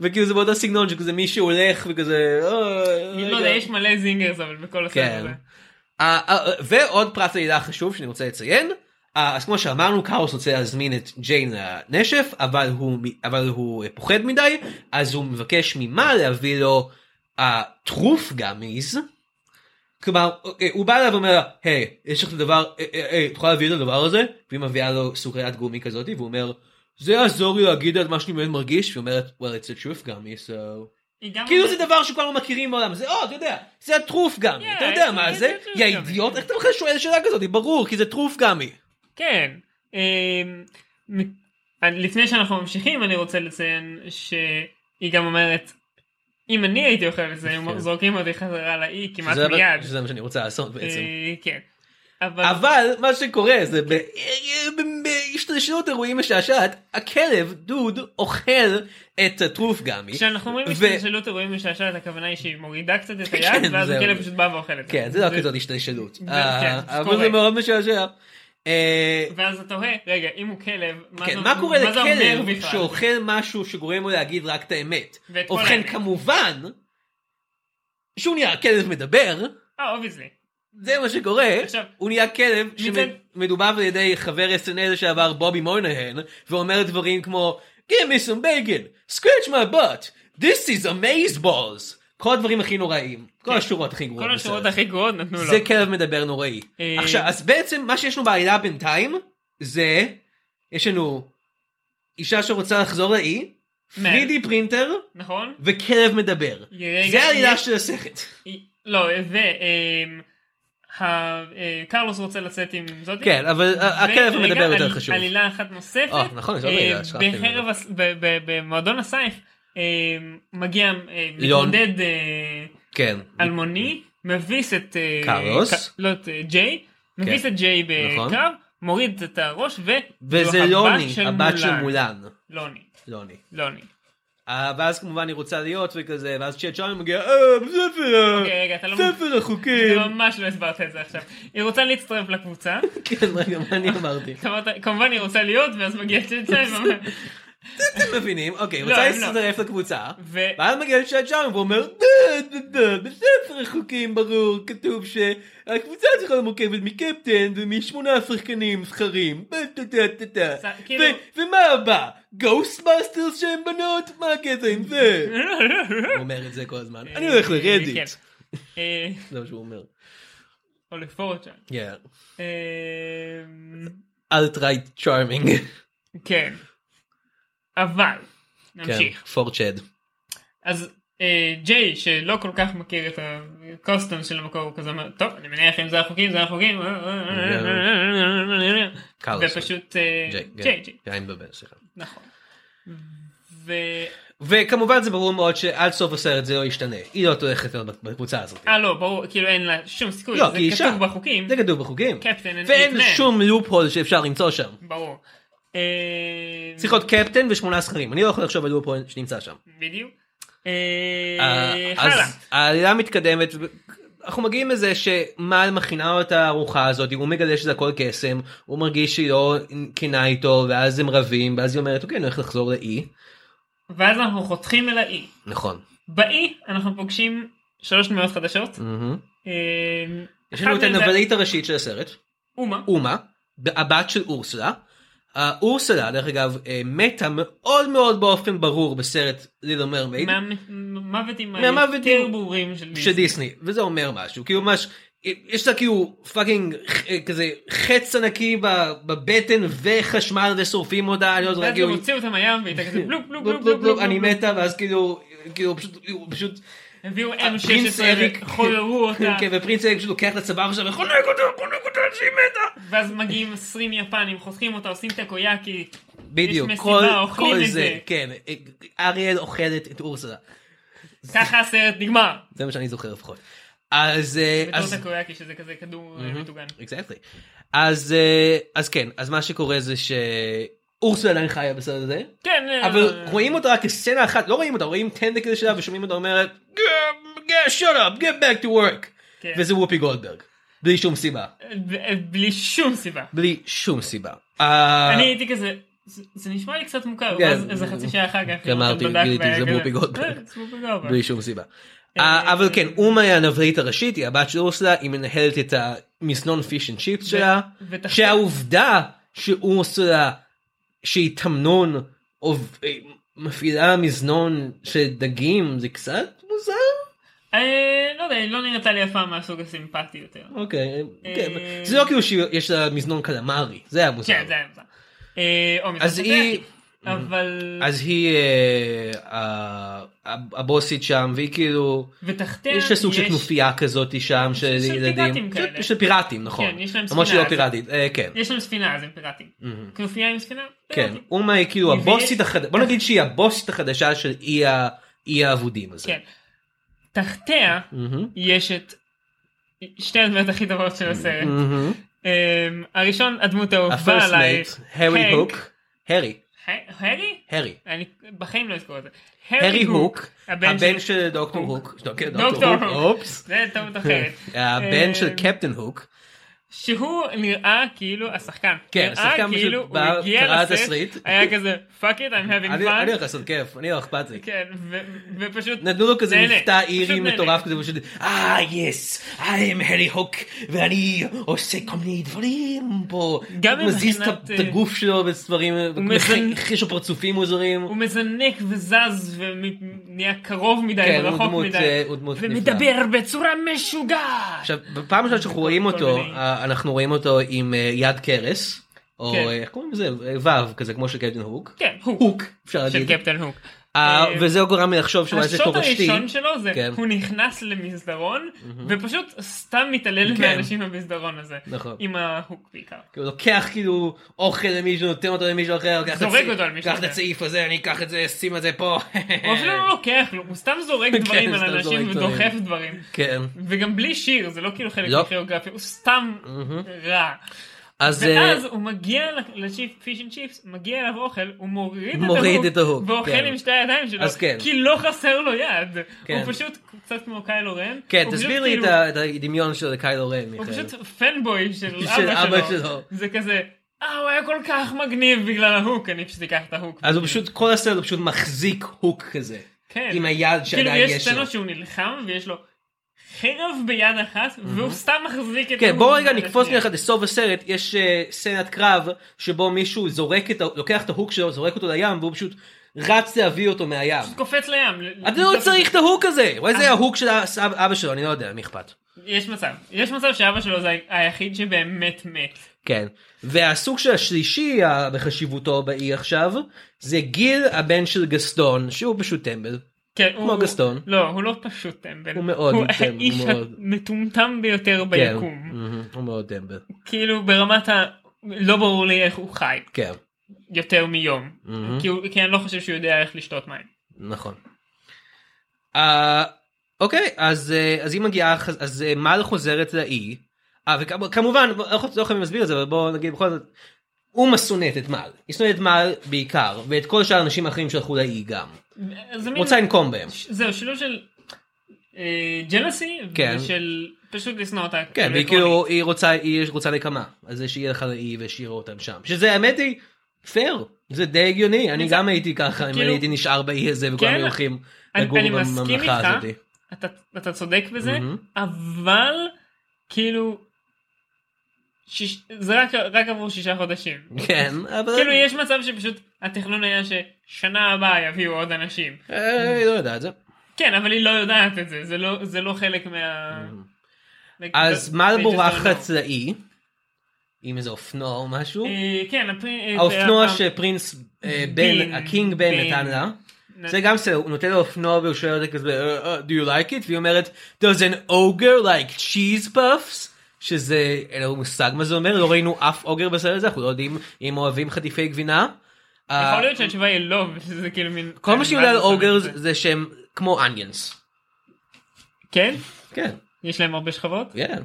S1: וכאילו זה באותו סגנון שכזה מישהו הולך וכזה, "אה,
S2: לא
S1: רגע."
S2: יודע יש מלא זינגרס אבל בכל הסרט
S1: כן.
S2: הזה.
S1: ועוד פרט עלילה חשוב שאני רוצה לציין, אז כמו שאמרנו קארוס רוצה להזמין את ג'יין לנשף אבל הוא אבל הוא אה, פוחד מדי אז הוא מבקש ממה להביא לו טרוף גאמיז. כלומר אה, הוא בא אליו ואומר לה, היי יש לך את הדבר אה, את יכולה להביא את הדבר הזה והיא מביאה לו סוכריית גומי כזאת והוא אומר זה יעזור לי להגיד על מה שאני באמת מרגיש והיא אומרת well it's a truth gummy so
S2: גם
S1: כאילו זה דבר שכולנו מכירים בעולם זה או אתה יודע זה הטרוף גמי אתה יודע מה זה יא. אידיוט איך אתה בכלל שואל שאלה כזאת ברור כי זה טרוף גמי.
S2: כן. אמ, לפני שאנחנו ממשיכים אני רוצה לציין שהיא גם אומרת אם אני הייתי אוכל את זה
S1: כן.
S2: זורקים אותי חזרה לאי כמעט מיד.
S1: שזה מה שאני רוצה לעשות בעצם.
S2: אה, כן. אבל
S1: אבל מה שקורה זה בהשתלשלות אירועים משעשעת הכלב דוד אוכל את הטרוף גמי.
S2: כשאנחנו אומרים
S1: ו-
S2: השתלשלות אירועים משעשעת הכוונה היא שהיא מורידה קצת את היד
S1: כן,
S2: ואז. הכלב פשוט בא ואוכל את זה.
S1: כן זה לא כזאת השתלשלות. אה,
S2: כן, זה
S1: אבל. זה מאוד משעשע. אה,
S2: ואז אתה תוהה רגע אם הוא כלב מה
S1: כן,
S2: זה-
S1: מה קורה
S2: אומר
S1: לכלב? שאוכל משהו שגורם לו להגיד רק את האמת? ובכן. כמובן שהוא נהיה כלב מדבר
S2: אה obviously.
S1: זה מה שקורה
S2: עכשיו-
S1: הוא נהיה כלב שמדובב על ידי חבר SNL לשעבר בובי מוינהן ואומר דברים כמו give me some bacon scratch my butt this is amaze balls כל הדברים הכי נוראים כל
S2: כן.
S1: השורות הכי גרועות
S2: כל השורות
S1: בסרט.
S2: הכי גרועות נתנו לו.
S1: זה כלב מדבר נוראי
S2: אה,
S1: עכשיו אז בעצם מה שיש לנו בעלילה בינתיים זה יש לנו אישה שרוצה לחזור לאי
S2: מה?
S1: 3D פרינטר
S2: נכון?
S1: וכלב מדבר זה העלילה של הסרט
S2: לא ו... אה, קרלוס רוצה לצאת עם זאתי.
S1: כן אבל הכלב המדבר יותר חשוב.
S2: עלילה אחת נוספת.
S1: אה, נכון, יש עוד
S2: אה, ב- במועדון הסייף מגיע. מתמודד
S1: כן.
S2: אלמוני מביס את
S1: קרלוס.
S2: לא את ג'יי מביס
S1: כן.
S2: את ג'יי
S1: נכון.
S2: בקרב מוריד את הראש.
S1: וזה לוני, הבת של
S2: מולן.
S1: מולן.
S2: לוני.
S1: לוני. אה, ואז כמובן היא רוצה להיות וכזה, ואז צ'אט שם מגיע, אה,
S2: אוקיי, אתה לא...
S1: ספר
S2: אתה
S1: החוקים.
S2: ממש לא הסברת את זה עכשיו. היא רוצה להצטרף לקבוצה. <laughs>
S1: כן, רגע, מה אני אמרתי?
S2: כמובן- היא רוצה להיות ואז מגיע צ'אט ואומר
S1: אתם מבינים, אוקיי,
S2: לא,
S1: רוצה
S2: לא.
S1: להצטרף לקבוצה, ואז מגיע צ'אט שם ואומר, "דה, דה, דה, בספר החוקים ברור, כתוב שהקבוצה להיות מורכבת מקפטן ומשמונה שחקנים זכרים,
S2: כאילו-
S1: ומה הבא? Ghostbusters שהם בנות? מה הקטע עם זה? הוא אומר את זה כל הזמן, אני הולך
S2: כן.
S1: לרדיט.
S2: אה,
S1: זה מה שהוא אומר.
S2: או ל 4chan.
S1: כן.
S2: אה,
S1: alt-right Charming.
S2: כן. אבל נמשיך.
S1: פורצ'ד.
S2: אז אה, ג'יי שלא כל כך מכיר את הקוסטום של המקור כזה אומר טוב אני מניח אם זה החוקים זה החוקים. ופשוט אה,
S1: ג'יי.
S2: נכון.
S1: וכמובן זה ברור מאוד שעד סוף הסרט זה לא ישתנה. היא לא להיות בקבוצה הזאת.
S2: אה לא ברור כאילו אין לה שום סיכוי
S1: לא,
S2: זה כתוב
S1: שם.
S2: בחוקים
S1: זה כתוב בחוקים.
S2: קפטן and
S1: ואין. שום לופ הול שאפשר למצוא שם.
S2: ברור.
S1: צריך להיות קפטן ושמונה זכרים. אני לא יכול לחשוב על לופ הול שנמצא שם.
S2: בדיוק.
S1: אה,
S2: אה,
S1: אז. העלילה מתקדמת. אנחנו מגיעים לזה שמל מכינה את הארוחה הזאת, הוא מגלה שזה הכל קסם, הוא מרגיש שהיא לא כנה איתו, ואז הם רבים, ואז היא אומרת, אוקיי, אני הולך לחזור לאי.
S2: ואז אנחנו חותכים אל האי.
S1: נכון.
S2: באי אנחנו פוגשים שלוש דמויות חדשות. אה,
S1: יש לנו את הנבלית הראשית של הסרט,
S2: אומה.
S1: אומה, הבת של אורסלה. אורסלה, דרך אגב, אה, מתה מאוד מאוד באופן ברור בסרט Little Mermaid
S2: מהמוותים היותר ברורים של דיסני.
S1: דיסני, וזה אומר משהו, כאילו ממש, יש לה כאילו fucking אה, כזה חץ ענקי בבטן וחשמל ושורפים אותה, אני לא יודע,
S2: ואז
S1: כאילו,
S2: הם הוציאו אותה מהים והיא הייתה כזה בלופ בלופ
S1: בלופ,
S2: בלופ.
S1: אני מתה ואז כאילו, כאילו הוא פשוט,
S2: הביאו
S1: פרינס
S2: M16
S1: אריק,
S2: וחוררו אותה. <laughs>
S1: כן, ופרינס אריק פשוט לוקח את הצוואר שלו וחונק אותה, חונק אותה שהיא מתה.
S2: ואז מגיעים 20 יפנים חוסכים אותה עושים טקויאקי.
S1: בדיוק, כל, כל זה,
S2: זה.
S1: כן, אריאל אוכלת את אורסלה,
S2: ככה הסרט נגמר.
S1: זה מה שאני זוכר לפחות. אז, אה,
S2: בתור טקויאקי שזה כזה כדור מטוגן.
S1: אז, אה, אז כן, אז מה שקורה זה שאורסלה עדיין חיה בסרט הזה,
S2: כן. אה,
S1: אבל רואים אותה רק כסצנה אחת, לא רואים אותה, רואים טנדקל שלה ושומעים אותה אומרת, "Get- get- shut up, get back to work.
S2: כן.
S1: וזה וופי גולדברג. בלי שום סיבה.
S2: בלי שום סיבה.
S1: בלי שום סיבה. אה,
S2: אני הייתי כזה. זה- נשמע לי קצת מוכר,
S1: כן.
S2: ואז איזה חצי שעה אחר כך,
S1: אמרתי,
S2: אתה בדק
S1: גיליתי, זה
S2: כזה,
S1: וופי גולדברג.
S2: "אה, זה וופי גולדברג."
S1: בלי שום סיבה.
S2: אה,
S1: אה, אבל כן, אומה היא הנבלית הראשית, היא הבת של אורסלה, היא מנהלת את המזנון fish and chips שלה, שהעובדה שאורסלה, שהיא תמנון, עוב- אה, מפעילה מזנון של דגים, זה קצת מוזר?
S2: אה, לא יודע, לא נראתה לי אף פעם מהסוג הסימפטי יותר.
S1: אוקיי, כן,
S2: אה,
S1: זה לא כאילו שיש לה מזנון קלמרי, זה היה מוזר.
S2: כן, זה היה מוזר. או
S1: אז היא-
S2: טבעי, אבל...
S1: אז היא אה, הבוסית שם, והיא כאילו,
S2: ותחתיה
S1: יש לה סוג של כנופיה כזאת שם של
S2: של
S1: ילדים.
S2: פיראטים כאלה.
S1: של- של פיראטים, נכון.
S2: כן, יש להם
S1: למרות שהיא לא
S2: ספינה,
S1: פיראטית, אה, כן.
S2: יש להם ספינה אז הם פיראטים. כנופיה עם ספינה?
S1: כן. אומה היא כאילו הבוסית החדשה, בוא נגיד שהיא הבוסית החדשה של אי האבודים הזה.
S2: כן. תחתיה. יש את שתי הדמויות הכי טובות של הסרט. אמ, הראשון הדמות האהובה
S1: הפרסט
S2: עליי.
S1: הארי. הוק, הארי,
S2: הארי?
S1: הארי,
S2: אני בחיים לא אזכור את זה.
S1: הארי הוק,
S2: הבן של-
S1: דוקטור הוק,
S2: דוקטור
S1: הוק. אופס,
S2: זה טעות אחרת.
S1: הבן של
S2: אמ,
S1: קפטן הוק,
S2: שהוא נראה כאילו השחקן.
S1: כן, השחקן
S2: כאילו הוא הגיע לסט. היה כזה fuck it I'm having fun.
S1: אני הולך לעשות כיף, אני לא אכפת לי.
S2: כן, ופשוט
S1: נתנו לו כזה מבטא אירי. מטורף כזה פשוט אה יס I am הארי הוק ואני עושה כל מיני דברים פה
S2: גם
S1: מזיז את
S2: מבחינת,
S1: הגוף שלו בדברים
S2: מזנ-
S1: יש לו פרצופים מוזרים
S2: הוא מזנק וזז ונהיה קרוב מדי
S1: כן,
S2: ורחוק מדי.
S1: אה,
S2: ומדבר בצורה משוגעת.
S1: עכשיו בפעם ראשונה שאנחנו רואים אותו. אה, אנחנו רואים אותו עם אה, יד קרס או
S2: כן.
S1: אה, איך קוראים לזה אה, וו כזה כמו של קפטן הוק
S2: כן, הוק.
S1: הוק אפשר
S2: של
S1: להגיד
S2: קפטן הוק.
S1: אה,
S2: אה,
S1: וזה גורם לי לחשוב שהוא איזה
S2: השוט
S1: תורשתי
S2: הראשון שלו זה
S1: כן.
S2: הוא נכנס למסדרון ופשוט סתם מתעלל
S1: כן.
S2: במסדרון הזה.
S1: נכון.
S2: עם ההוק בעיקר.
S1: כאילו לוקח כאילו אוכל למישהו נותן אותו למישהו אחר
S2: זורק אותו על מישהו
S1: קח את
S2: אחר.
S1: הצעיף הזה אני אקח את זה שים את זה פה
S2: הוא אפילו לא לוקח לו, הוא סתם זורק
S1: כן,
S2: דברים על אנשים ודוחף
S1: דברים. כן
S2: וגם בלי שיר זה לא כאילו חלק
S1: לא.
S2: מכוריאוגרפיה הוא סתם רע.
S1: אז אה,
S2: ואז הוא מגיע ל chip fish and chips מגיע אליו אוכל הוא מוריד
S1: מוריד
S2: את
S1: ה
S2: hook, ואוכל
S1: כן.
S2: עם שתי הידיים שלו
S1: כן.
S2: כי לא חסר לו יד
S1: כן.
S2: הוא פשוט קצת כמו קיילו רן
S1: כן תסביר לי
S2: כאילו-
S1: את הדמיון של קיילו רן
S2: הוא. פשוט fanboy של <laughs>
S1: של
S2: אבא שלו
S1: שלו.
S2: זה כזה אה הוא היה כל כך מגניב בגלל ה hook אני פשוט אקח את ה hook
S1: אז הוא פשוט כל הסרט הוא פשוט מחזיק hook כזה
S2: כן.
S1: עם היד
S2: כאילו
S1: שעדיין
S2: יש
S1: יש לו.
S2: סצנות שהוא נלחם ויש לו חרב ביד אחת והוא סתם מחזיק את
S1: כן בוא רגע נקפוץ. לך לסוף הסרט יש אה, סצנת קרב שבו מישהו זורק את ה... לוקח את ה hook שלו זורק אותו לים והוא פשוט רץ להביא אותו מהים.
S2: קופץ לים.
S1: אתה לא צריך את ה hook הזה אולי זה ה hook של אבא שלו אני לא יודע מי אכפת.
S2: יש מצב יש מצב שאבא שלו זה היחיד שבאמת מת.
S1: כן. והסוג של השלישי בחשיבותו באי עכשיו זה גיל הבן של גסטון שהוא פשוט טמבל.
S2: כן,
S1: כמו
S2: הוא-
S1: גסטון.
S2: לא הוא לא פשוט טמבל.
S1: הוא מאוד
S2: הוא
S1: טמבל,
S2: האיש
S1: הוא מאוד.
S2: המטומטם ביותר
S1: כן.
S2: ביקום.
S1: הוא מאוד טמבל.
S2: כאילו ברמת ה... לא ברור לי איך הוא חי
S1: כן.
S2: יותר מיום. כי הוא- כי אני לא חושב שהוא יודע איך לשתות מים.
S1: נכון. אה, אוקיי אז אה, אז היא מגיעה אז אה, מל חוזרת לאי. אה, וכמובן אנחנו לא יכולים להסביר את זה אבל בוא נגיד בכל זאת. אומה שונאת את מל. היא שונאת את מל בעיקר ואת כל שאר האנשים האחרים שהלכו לאי גם. רוצה לנקום בהם.
S2: זהו שילוב של ג'לסי
S1: כן.
S2: ושל פשוט לשנוא אותה.
S1: כן, והיא. כאילו, היא רוצה, היא רוצה נקמה, על זה שיהיה לך לאי והשאירה אותם שם. שזה האמת היא, פייר, זה די הגיוני, אני גם הייתי ככה, אם
S2: כאילו-
S1: אני הייתי נשאר באי הזה וכולם
S2: כן,
S1: הולכים לגור בממלכה. הזאת.
S2: אתה, אתה צודק בזה. אבל כאילו שיש, זה רק, רק עבור שישה חודשים.
S1: כן, אבל...
S2: כאילו יש מצב שפשוט התכנון היה ששנה הבאה יביאו עוד אנשים.
S1: אה, היא לא יודעת זה.
S2: כן אבל היא לא יודעת את זה זה לא זה לא חלק מה...
S1: אז מל בורחת לאי. עם איזה אופנוע או משהו.
S2: אה, כן, אה,
S1: האופנוע
S2: אה,
S1: שפרינס בן, הקינג בן. נתן לה. זה גם בסדר, הוא נותן לה אופנוע והוא שואל אותה כזה, "Uh, uh, do you like it? והיא אומרת, does an ogre like cheese puffs? שזה, אין לנו מושג מה זה אומר, לא ראינו אף אוגר בסרט הזה, אנחנו לא יודעים אם אוהבים חטיפי גבינה. אה,
S2: יכול להיות שהתשובה היא לא, ושזה כאילו מין...
S1: כל מה שהיא יודעת על אוגר
S2: זה.
S1: שהם כמו onions.
S2: כן?
S1: כן,
S2: יש להם הרבה שכבות?
S1: כן.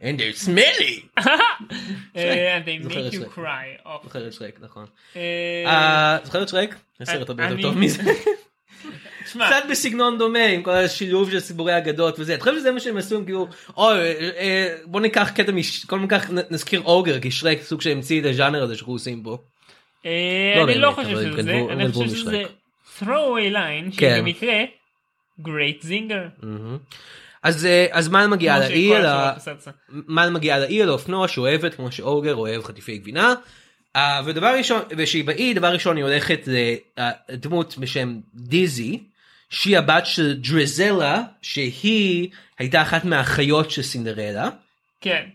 S1: And they're smelly. <laughs>
S2: אה, they
S1: זוכר
S2: make you cry. אוף.
S1: זוכר את שרק, נכון.
S2: אה,
S1: אה, זוכר את שרק? הסרט הרבה יותר טוב מזה. <laughs> קצת בסגנון דומה עם כל השילוב של סיפורי אגדות וזה. אתה חושב שזה מה שהם עשו כאילו אוי אה, אה, בוא ניקח קטע מש... קודם כך נזכיר אוגר כי שרק סוג שהמציא את הז'אנר הזה שאנחנו עושים בו.
S2: אה,
S1: לא
S2: אני לא חושב שזה זה, אני חושב שזה
S1: משחק.
S2: throwaway line,
S1: כן.
S2: שהיא במקרה great zinger.
S1: אז אז מל מגיעה לאי על ה... מל מגיעה לאי על האופנוע שאוהבת כמו שאוגר אוהב חטיפי גבינה. ודבר ראשון ושהיא באי דבר ראשון היא הולכת לדמות בשם דיזי שהיא הבת של דרזלה שהיא הייתה אחת מהאחיות של סינדרלה.
S2: כן.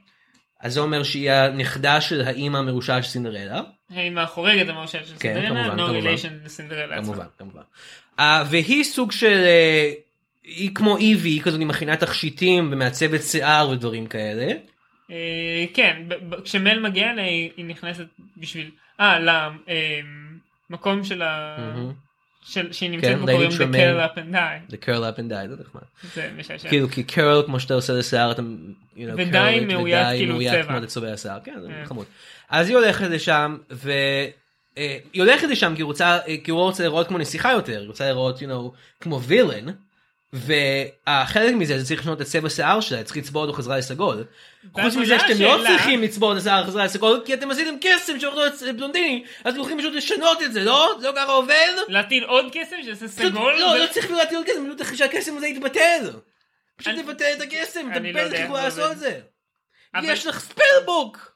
S1: אז זה אומר שהיא הנכדה של האימא המרושעת של סינדרלה.
S2: האם החורגת המרשת של
S1: כן,
S2: סינדרלה,
S1: כמובן,
S2: no
S1: כמובן.
S2: relation לסינדרלה עצמה.
S1: כמובן כמובן. Uh, והיא סוג של uh, היא כמו איבי היא כזאת היא מכינה תכשיטים ומעצבת שיער ודברים כאלה.
S2: אה, כן, כשמל מגיעה אליה היא נכנסת בשביל, אה, למקום של ה... של- שהיא נמצאת
S1: כן,
S2: בו קוראים The. Curl Up and Die.
S1: The curl up and die זה נחמד.
S2: זה משעשע.
S1: כאילו כי קרל כמו שאתה עושה לשיער אתה you know,
S2: ודי
S1: curl
S2: מאוית כאילו צבע.
S1: כמו לצובע השיער כן זה
S2: כן.
S1: חמוד. אז היא הולכת לשם והיא הולכת לשם כי היא רוצה אה, כי הוא רוצה לראות כמו נסיכה יותר היא רוצה לראות you know, כמו וילן. והחלק מזה זה צריך לשנות את צבע השיער שלה צריך לצבוע אותו חזרה לסגול. חוץ מזה שאתם לא צריכים לצבוע את השיער חזרה לסגול כי אתם עשיתם קסם שהולך להיות בלונדיני אז אתם הולכים פשוט לשנות את זה לא? זה לא ככה עובד?
S2: להטיל עוד קסם שיעשה סגול?
S1: לא, לא צריך להטיל עוד כסף, פשוט שהקסם הזה יתבטל. פשוט
S2: אני-
S1: תבטל את הקסם, אתה בטח
S2: זה
S1: לעשות. את זה.
S2: אבל-
S1: יש לך ספלבוק!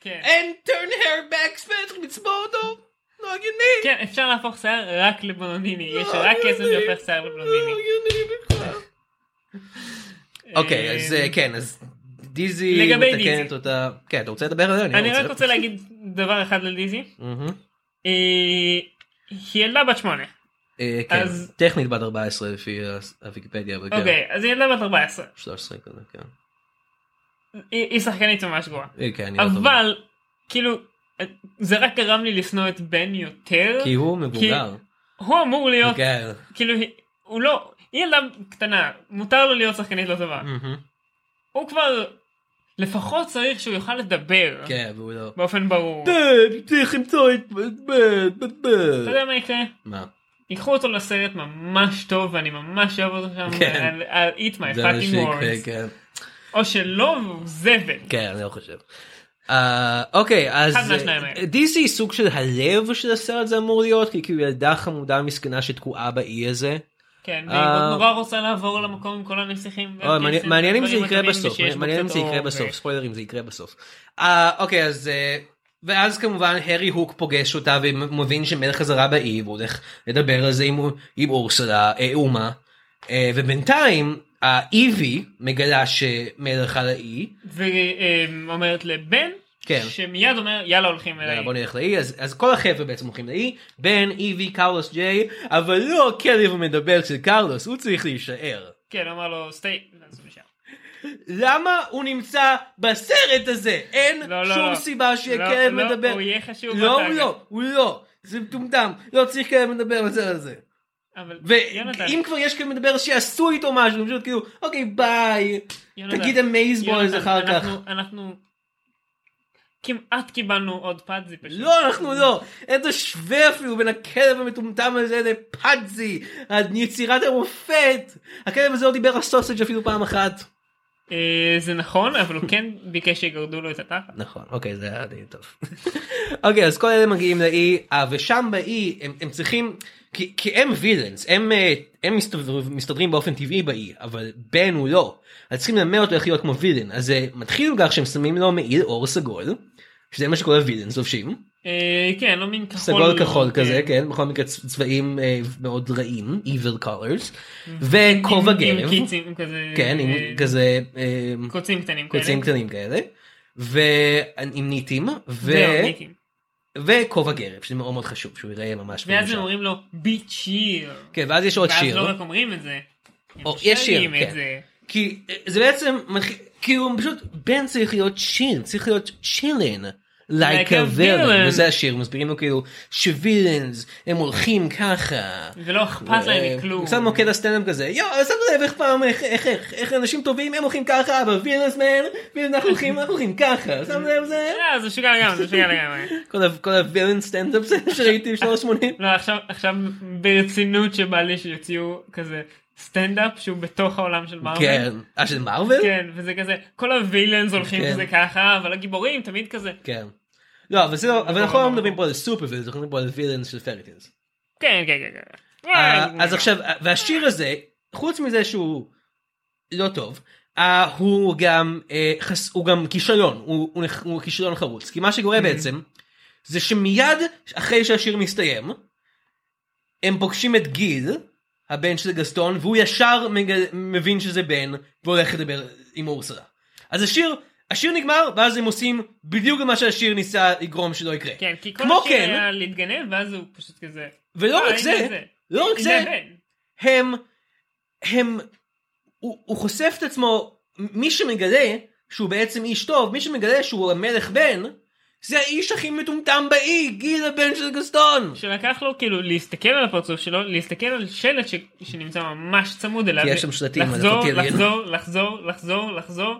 S2: כן.
S1: אין turn hair back spell, צריך לצבוע אותו? לא הגיוני.
S2: כן, אפשר להפוך שיער רק לבלונדיני, יש
S1: לא
S2: רק קסם
S1: הגיוני.
S2: שהופך שיער
S1: לא
S2: לבלונדיני.
S1: הגיוני בכלל. אוקיי, אז אה, כן, אז דיזי מתקנת
S2: דיזי.
S1: אותה. כן, אתה רוצה לדבר על זה?
S2: אני רק רוצה להגיד דבר אחד על דיזי.
S1: מהמם.
S2: אה, היא ילדה בת שמונה.
S1: אה, כן, טכנית בת 14 לפי הוויקיפדיה, כן.
S2: אוקיי, אז היא ילדה בת 14.
S1: 13 כזה, כן.
S2: היא שחקנית ממש גרועה.
S1: אה, כן, אני לא.
S2: אבל, כאילו, זה רק גרם לי לשנוא את בן יותר.
S1: כי הוא מבוגר.
S2: הוא אמור להיות,
S1: כן.
S2: כאילו, הוא לא, היא ילדה קטנה, מותר לו להיות שחקנית לא טובה.
S1: מהמם.
S2: הוא כבר, לפחות צריך שהוא יוכל לדבר.
S1: כן, והוא לא.
S2: באופן ברור.
S1: דד, צריך למצוא את בד בד בד
S2: אתה. יודע מה יקרה?
S1: מה?
S2: ייקחו אותו לסרט ממש טוב ואני ממש אוהב אותו שם.
S1: כן.
S2: I'll- I'll eat my fucking words.
S1: כן.
S2: או שלא והוא זבל.
S1: כן, אני לא חושב. אה, אוקיי, אז
S2: אחד מהשניים האלה.
S1: דיסי היא סוג של הלב של הסרט זה אמור להיות, כי כאילו ילדה חמודה מסכנה שתקועה באי הזה.
S2: כן,
S1: אה,
S2: והיא נורא רוצה לעבור למקום עם כל הנסיכים.
S1: מעניין- אם זה יקרה בסוף, מעניין אם זה יקרה בסוף, ספוילרים זה יקרה בסוף. אה, אוקיי, אז... אה, ואז כמובן הארי הוק פוגש אותה ומבין שמלך חזרה באי והוא הולך לדבר על זה עם, אורסלה, אה, אומה. אה, ובינתיים האיבי מגלה שמלך על האי.
S2: ואומרת לבן,
S1: כן.
S2: שמיד אומר יאללה הולכים אליי.
S1: בוא נלך לאי אז, אז כל החבר'ה בעצם הולכים לאי בן איבי קרלוס ג'יי אבל לא הכלב המדבר של קרלוס הוא צריך להישאר.
S2: כן, אמר לו סטי.
S1: למה הוא נמצא בסרט הזה אין
S2: לא, לא,
S1: שום
S2: לא.
S1: סיבה שיהיה
S2: לא,
S1: כלב
S2: לא,
S1: מדבר.
S2: הוא יהיה חשוב
S1: לא הוא. לא הוא לא זה מטומטם לא צריך כלב מדבר בסרט הזה. ואם כבר יש כלב מדבר שיעשו איתו משהו פשוט כאילו אוקיי ביי
S2: יונתן,
S1: תגיד amaze balls
S2: יונתן,
S1: אחר כך.
S2: אנחנו כמעט קיבלנו עוד פאדזי פשוט.
S1: לא אנחנו לא אין תשווה אפילו בין הכלב המטומטם הזה לפאדזי יצירת המופת הכלב הזה לא דיבר על sausage אפילו פעם אחת.
S2: אה, זה נכון, אבל הוא כן ביקש שיגרדו לו את התחת.
S1: נכון אוקיי זה היה די טוב. <laughs> אוקיי אז כל אלה מגיעים לאי אה, ושם באי הם צריכים כי, כי הם וילאנס הם אה, הם מסתדרים, מסתדרים באופן טבעי באי אבל בן הוא לא אז צריכים ללמד אותו איך להיות כמו וילן אז זה מתחיל כך שהם שמים לו מעיל אור סגול שזה מה שכל הווילאנס לובשים.
S2: אה, כן, לא מין כחול.
S1: סגול כחול כזה כן בכל מקרה צבעים אה, מאוד רעים evil colors וכובע
S2: עם- עם קיצים כזה.
S1: כן עם
S2: אה,
S1: כזה אה,
S2: קוצים קטנים כאלה.
S1: קוצים קטנים כאלה ועם ניטים ו-
S2: זהו, ניקים.
S1: וכובע גרב שזה מאוד מאוד חשוב שהוא יראה ממש
S2: ואז. הם אומרים לו ביט שיר.
S1: כן ואז יש עוד
S2: ואז
S1: שיר
S2: לא רק אומרים את זה.
S1: או, יש שיר, כן.
S2: זה.
S1: כי אה, זה בעצם מתחיל- כאילו פשוט בן צריך להיות שיר צריך להיות צ'ילן. Like a villain. וזה השיר מסבירים לו כאילו שווילאנס הם הולכים ככה.
S2: ולא אכפת להם
S1: אה,
S2: מכלום.
S1: קצת מוקד הסטנדאפ כזה יואו שמת לב איך פעם איך איך איך איך אנשים טובים הם הולכים ככה אבל וילאנס מן ואנחנו הולכים אנחנו הולכים ככה שמת לב זה
S2: אה, זה משוגע לגמרי, זה משוגע לגמרי.
S1: כל ה villains סטנדאפ זה שראיתי בשנות ה-80.
S2: לא, עכשיו, ברצינות שבא לי שיוציאו כזה סטנדאפ שהוא בתוך העולם של מארוול.
S1: כן. אה של מארוול?
S2: כן, וזה כזה, כל ה villains הולכים
S1: כן.
S2: כזה ככה, אבל הגיבורים תמיד כזה.
S1: כן. לא אבל זה לא אבל אנחנו לא מדברים פה על super villains אנחנו מדברים פה על villains של fairy tales.
S2: כן, כן, כן. כן.
S1: אה,
S2: וואי,
S1: אז עכשיו והשיר הזה חוץ מזה שהוא לא טוב אה, הוא גם אה, הוא גם כישלון הוא- כישלון חרוץ כי מה שקורה בעצם זה שמיד אחרי שהשיר מסתיים הם פוגשים את גיל הבן של גסטון והוא ישר מבין שזה בן והולך לדבר עם אורסלה. אז השיר השיר נגמר ואז הם עושים בדיוק מה שהשיר ניסה לגרום שלא יקרה.
S2: כן, כי כל השיר
S1: כן
S2: היה להתגנב, ואז הוא פשוט כזה...
S1: ולא
S2: "אה,
S1: רק זה
S2: הנה
S1: לא רק זה
S2: הבן."
S1: הם הם הוא, הוא חושף את עצמו מי שמגלה שהוא בעצם איש טוב מי שמגלה שהוא המלך בן זה האיש הכי מטומטם באי גיל הבן של גסטון
S2: שלקח לו כאילו להסתכל על הפרצוף שלו, להסתכל על שלט ש... שנמצא ממש צמוד אליו.
S1: כי יש שם שלטים,
S2: לחזור,
S1: לי-
S2: לחזור, לחזור, לחזור, לחזור.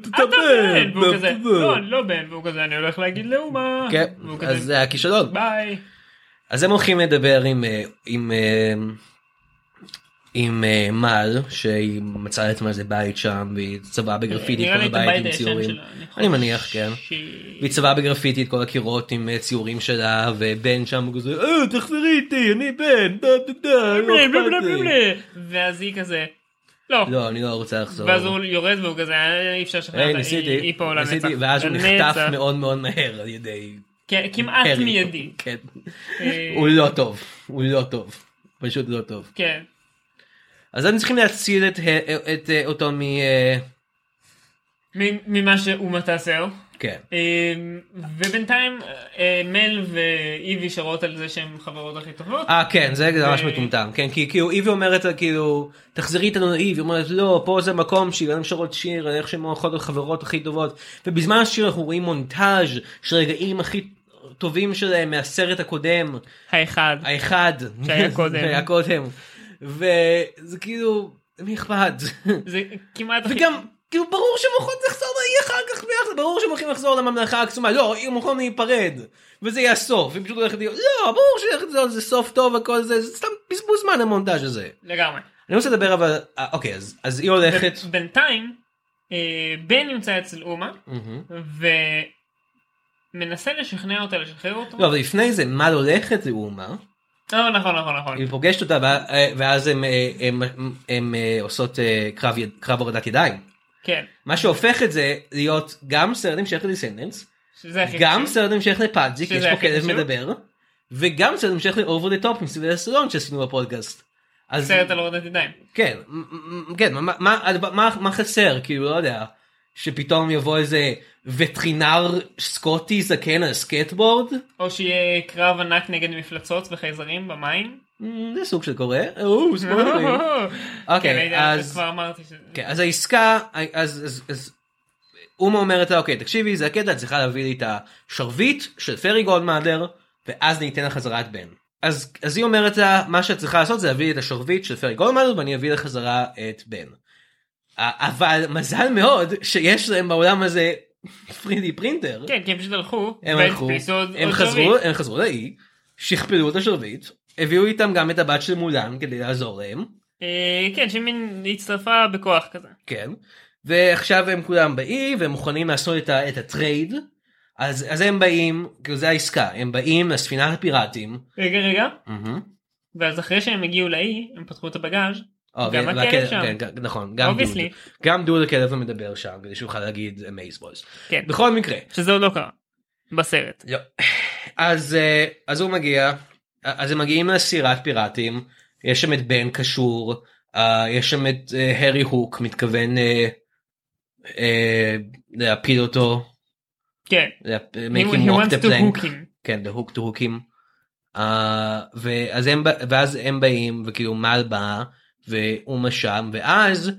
S1: אתה
S2: אתה בן! והוא כזה, לא, אני לא בן. והוא כזה, אני הולך להגיד לאומה.
S1: כן אז זה הכישלון
S2: ביי.
S1: אז הם הולכים לדבר עם אה, עם אה, עם אה, מל שהיא מצאה לעצמה איזה בית שם והיא צבעה בגרפיטי את כל הבית עם ציורים.
S2: שלה,
S1: אני מניח כן. והיא צבעה בגרפיטי את כל הקירות עם אה, ציורים שלה ובן שם הוא כזה אה תחזרי איתי אני בן דה דה דה לא
S2: בלה, בלה,
S1: אכפת
S2: בלה,
S1: לי."
S2: בלה. ואז היא כזה, לא.
S1: לא אני לא רוצה לחזור.
S2: ואז הוא יורד והוא כזה, "אה, אי אפשר לשכנע
S1: היי
S2: אותה, היא- פה לנצח.
S1: ניסיתי ואז הוא. נחטף מאוד מאוד מהר על ידי
S2: כמעט. מיידי.
S1: כן.
S2: אה,
S1: הוא לא טוב הוא לא טוב פשוט לא טוב.
S2: כן.
S1: אז הם צריכים להציל את אה, אותו מ...
S2: ממה שהוא מטסר.
S1: כן.
S2: אה, ובינתיים אה, מל ואיבי שרות על זה שהן חברות הכי טובות.
S1: אה כן זה ממש מטומטם כן כי כאילו איבי אומרת כאילו תחזרי איתנו לאיבי אומרת לא פה זה מקום לנו שרות שיר איך שהן הולכות החברות הכי טובות ובזמן השיר אנחנו רואים מונטאז' של רגעים הכי טובים שלהם מהסרט הקודם
S2: האחד.
S1: האחד
S2: שהיה קודם. <laughs>
S1: שהיה קודם וזה כאילו מי אכפת
S2: זה כמעט.
S1: וגם כאילו ברור שהם הולכות לחזור לאי אחר כך ביחד ברור שהם הולכים לחזור לממלכה הקסומה לא הם הולכים להיפרד וזה יהיה הסוף הם פשוט הולכת להיות לא ברור שזה סוף טוב הכל זה זה סתם בזבוז זמן המונטאז' הזה
S2: לגמרי.
S1: אני רוצה לדבר אבל אה, אוקיי אז אז היא הולכת
S2: בינתיים אה, בן נמצא אצל אומה. ומנסה לשכנע אותה לשחרר אותו.
S1: לא אבל לפני זה מל הולכת לאומה
S2: לא, נכון נכון נכון.
S1: היא פוגשת אותה אה, ואז הם אה, הם- הם- הם עושות קרב הורדת ידיים
S2: כן.
S1: מה שהופך את זה להיות גם סרט המשך
S2: ל Descendants
S1: גם. סרט המשך ל
S2: Pudsey כי
S1: יש פה כלב. מדבר וגם סרט המשך ל Over the Top סילבסטר סטלון שעשינו בפודקאסט. אז
S2: סרט על הורדת ידיים.
S1: כן כן מה- מה מה- מה חסר כאילו לא יודע שפתאום יבוא איזה וטרינר סקוטי זקן על סקייטבורד
S2: או שיהיה קרב ענק נגד מפלצות וחייזרים במים.
S1: מ, זה סוג של קורה. <laughs> אוקיי,
S2: כן,
S1: אז-
S2: כבר אמרתי ש...
S1: כן, אז העסקה אז אז אז אומה אומרת לה אוקיי תקשיבי זה הקטע את צריכה להביא לי את השרביט של Fairy Godmother ואז אני אתן לך חזרה את בן. אז אז היא אומרת לה מה שאת צריכה לעשות זה להביא לי את השרביט של Fairy Godmother ואני אביא לך חזרה את בן. אבל מזל מאוד שיש להם בעולם הזה 3D printer.
S2: כן, כי הם פשוט הלכו.
S1: הם הלכו, הם חזרו. הם חזרו לאי, שכפלו את השרביט, הביאו איתם גם את הבת של מולן כדי לעזור להם,
S2: אה, כן, שמין הצטרפה בכוח כזה.
S1: כן, ועכשיו הם כולם באי והם מוכנים לעשות את, ה, את ה trade, אז, אז הם באים, כאילו זה העסקה, הם באים לספינת הפיראטים,
S2: רגע, רגע.
S1: מהמם.
S2: ואז אחרי שהם הגיעו לאי, הם פתחו את הבגאז'.
S1: אה,
S2: גם
S1: ו-
S2: הכלב שם.
S1: כן, כן, נכון, גם דוד,
S2: Obviously.
S1: גם דוד הכלב המדבר שם כדי שהוא יוכל להגיד מייסבויז.
S2: כן.
S1: בכל מקרה,
S2: שזה עוד לא קרה. בסרט.
S1: לא. אז אה, אז הוא מגיע אז הם מגיעים לסירת פיראטים יש שם את בן קשור אה, יש שם את אה, הרי הוק מתכוון אה, אה, להפיל אותו.
S2: כן. he
S1: walk the
S2: to
S1: plank.
S2: hook him.
S1: כן, the hook to hookim. Uh, ואז הם, ואז הם באים וכאילו מל בא ואומה שם ואז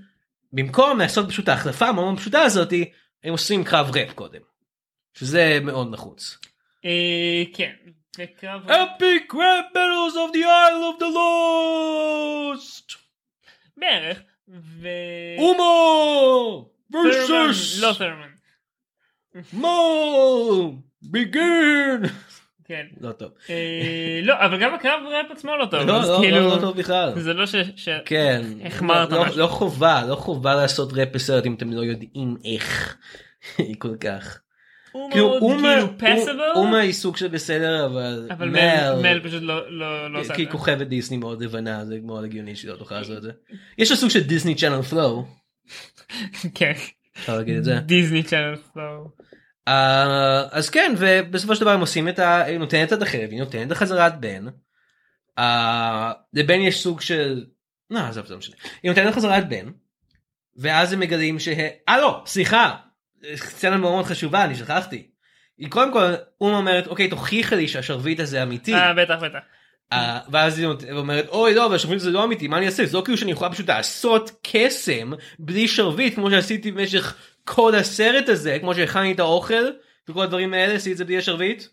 S1: במקום לעשות פשוט ההחלפה המאוד מאוד פשוטה הזאתי הם עושים קרב רפ קודם. שזה מאוד נחוץ.
S2: אה, כן. וקרב...
S1: epic rap battles of the isle of the lost.
S2: בערך. ו...
S1: אומו versus
S2: לא ת'רמן.
S1: מו begin.
S2: כן.
S1: לא טוב.
S2: אה, לא אבל גם הקרב ראפ עצמו לא טוב.
S1: לא, לא,
S2: כאילו,
S1: לא, לא טוב בכלל.
S2: זה לא ש...
S1: כן,
S2: החמרת
S1: לא,
S2: משהו.
S1: לא חובה, לא חובה לעשות ראפ בסרט אם אתם לא יודעים איך. <laughs> כל כך.
S2: הוא
S1: כאילו
S2: מאוד
S1: אומה,
S2: כאילו פסיבל.
S1: אומה היא סוג של בסדר אבל
S2: אבל מל מל פשוט לא לא לא עושה
S1: כי
S2: את.
S1: כוכבת דיסני מאוד לבנה זה מאוד הגיוני שהיא לא תוכל לעשות את זה. יש לה סוג של דיסני צ'אנל פלואו. <laughs>
S2: כן.
S1: אפשר להגיד את זה.
S2: דיסני צ'אנל פלואו.
S1: אה, אז כן ובסופו של דבר הם עושים את ה... היא נותנת את החרב היא נותנת לחזרת בן. אה, לבן יש סוג של... לא עזוב זה לא משנה. היא נותנת לחזרת בן. ואז הם מגלים שה... אה לא סליחה. סצנה מאוד מאוד חשובה אני שכחתי. היא קודם כל אומה אומרת אוקיי תוכיחה לי שהשרביט הזה אמיתי.
S2: אה בטח בטח.
S1: אה, ואז היא אומרת אוי לא אבל השרביט הזה לא אמיתי מה אני אעשה זה לא כאילו שאני יכולה פשוט לעשות קסם בלי שרביט כמו שעשיתי במשך כל הסרט הזה כמו שהכנתי את האוכל וכל הדברים האלה עשיתי את זה בלי השרביט.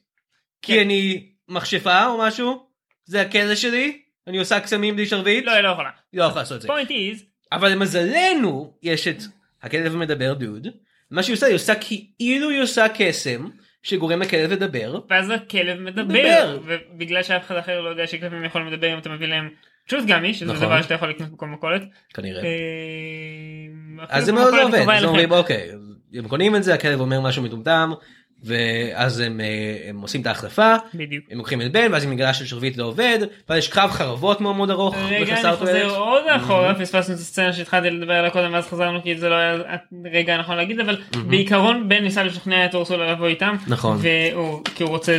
S1: כי
S2: כן.
S1: אני מכשפה או משהו זה הכלא שלי אני עושה קסמים בלי שרביט
S2: לא היא לא יכולה.
S1: היא לא יכולה לעשות את זה. אבל למזלנו יש את הכלב המדבר דוד מה שהיא עושה היא עושה כאילו היא עושה קסם שגורם לכלב לדבר
S2: ואז הכלב מדבר.
S1: מדבר.
S2: ובגלל שאף אחד אחר לא יודע שכלבים יכולים לדבר אם אתה מביא להם truth גמי שזה
S1: נכון.
S2: דבר שאתה יכול לקנות בכל מכולת.
S1: כנראה.
S2: אה,
S1: אז זה מאוד לא עובד, אז. אומרים אוקיי, הם קונים את זה, הכלב אומר משהו מטומטם, ואז הם, אה, הם עושים את ההחלפה,
S2: בדיוק.
S1: הם לוקחים את בן, ואז היא מגלה ששרביט לא עובד, ואז יש קרב חרבות מאוד מאוד ארוך,
S2: רגע אני חוזר
S1: תועלת.
S2: עוד אחורה פספסנו את הסצנה שהתחלתי לדבר עליה קודם ואז חזרנו כי זה לא היה הרגע הנכון להגיד אבל בעיקרון בן ניסה לשכנע את אורסולה לבוא איתם
S1: נכון.
S2: והוא כי הוא רוצה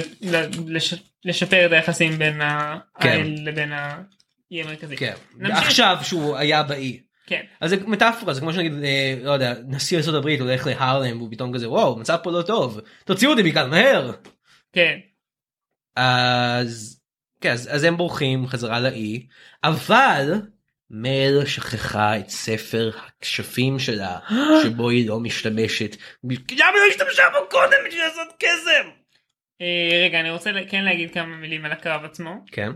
S2: לש- לשפר את היחסים בין
S1: כן.
S2: האל לבין האי המרכזי.
S1: כן,
S2: נמשיך.
S1: עכשיו שהוא היה באי.
S2: כן.
S1: אז זה מטאפורה, זה כמו שנגיד, אה, לא יודע, נשיא ארצות הברית הולך להרלם, והוא פתאום כזה, וואו, מצב פה לא טוב, תוציאו אותי מכאן מהר.
S2: כן.
S1: אז, כן, אז, אז הם בורחים חזרה לאי, אבל מל שכחה את ספר הכשפים שלה, <gasps> שבו היא לא משתמשת. למה היא לא השתמשה בו קודם בשביל לעשות קסם?
S2: אה, רגע אני רוצה כן להגיד כמה מילים על הקרב עצמו.
S1: כן.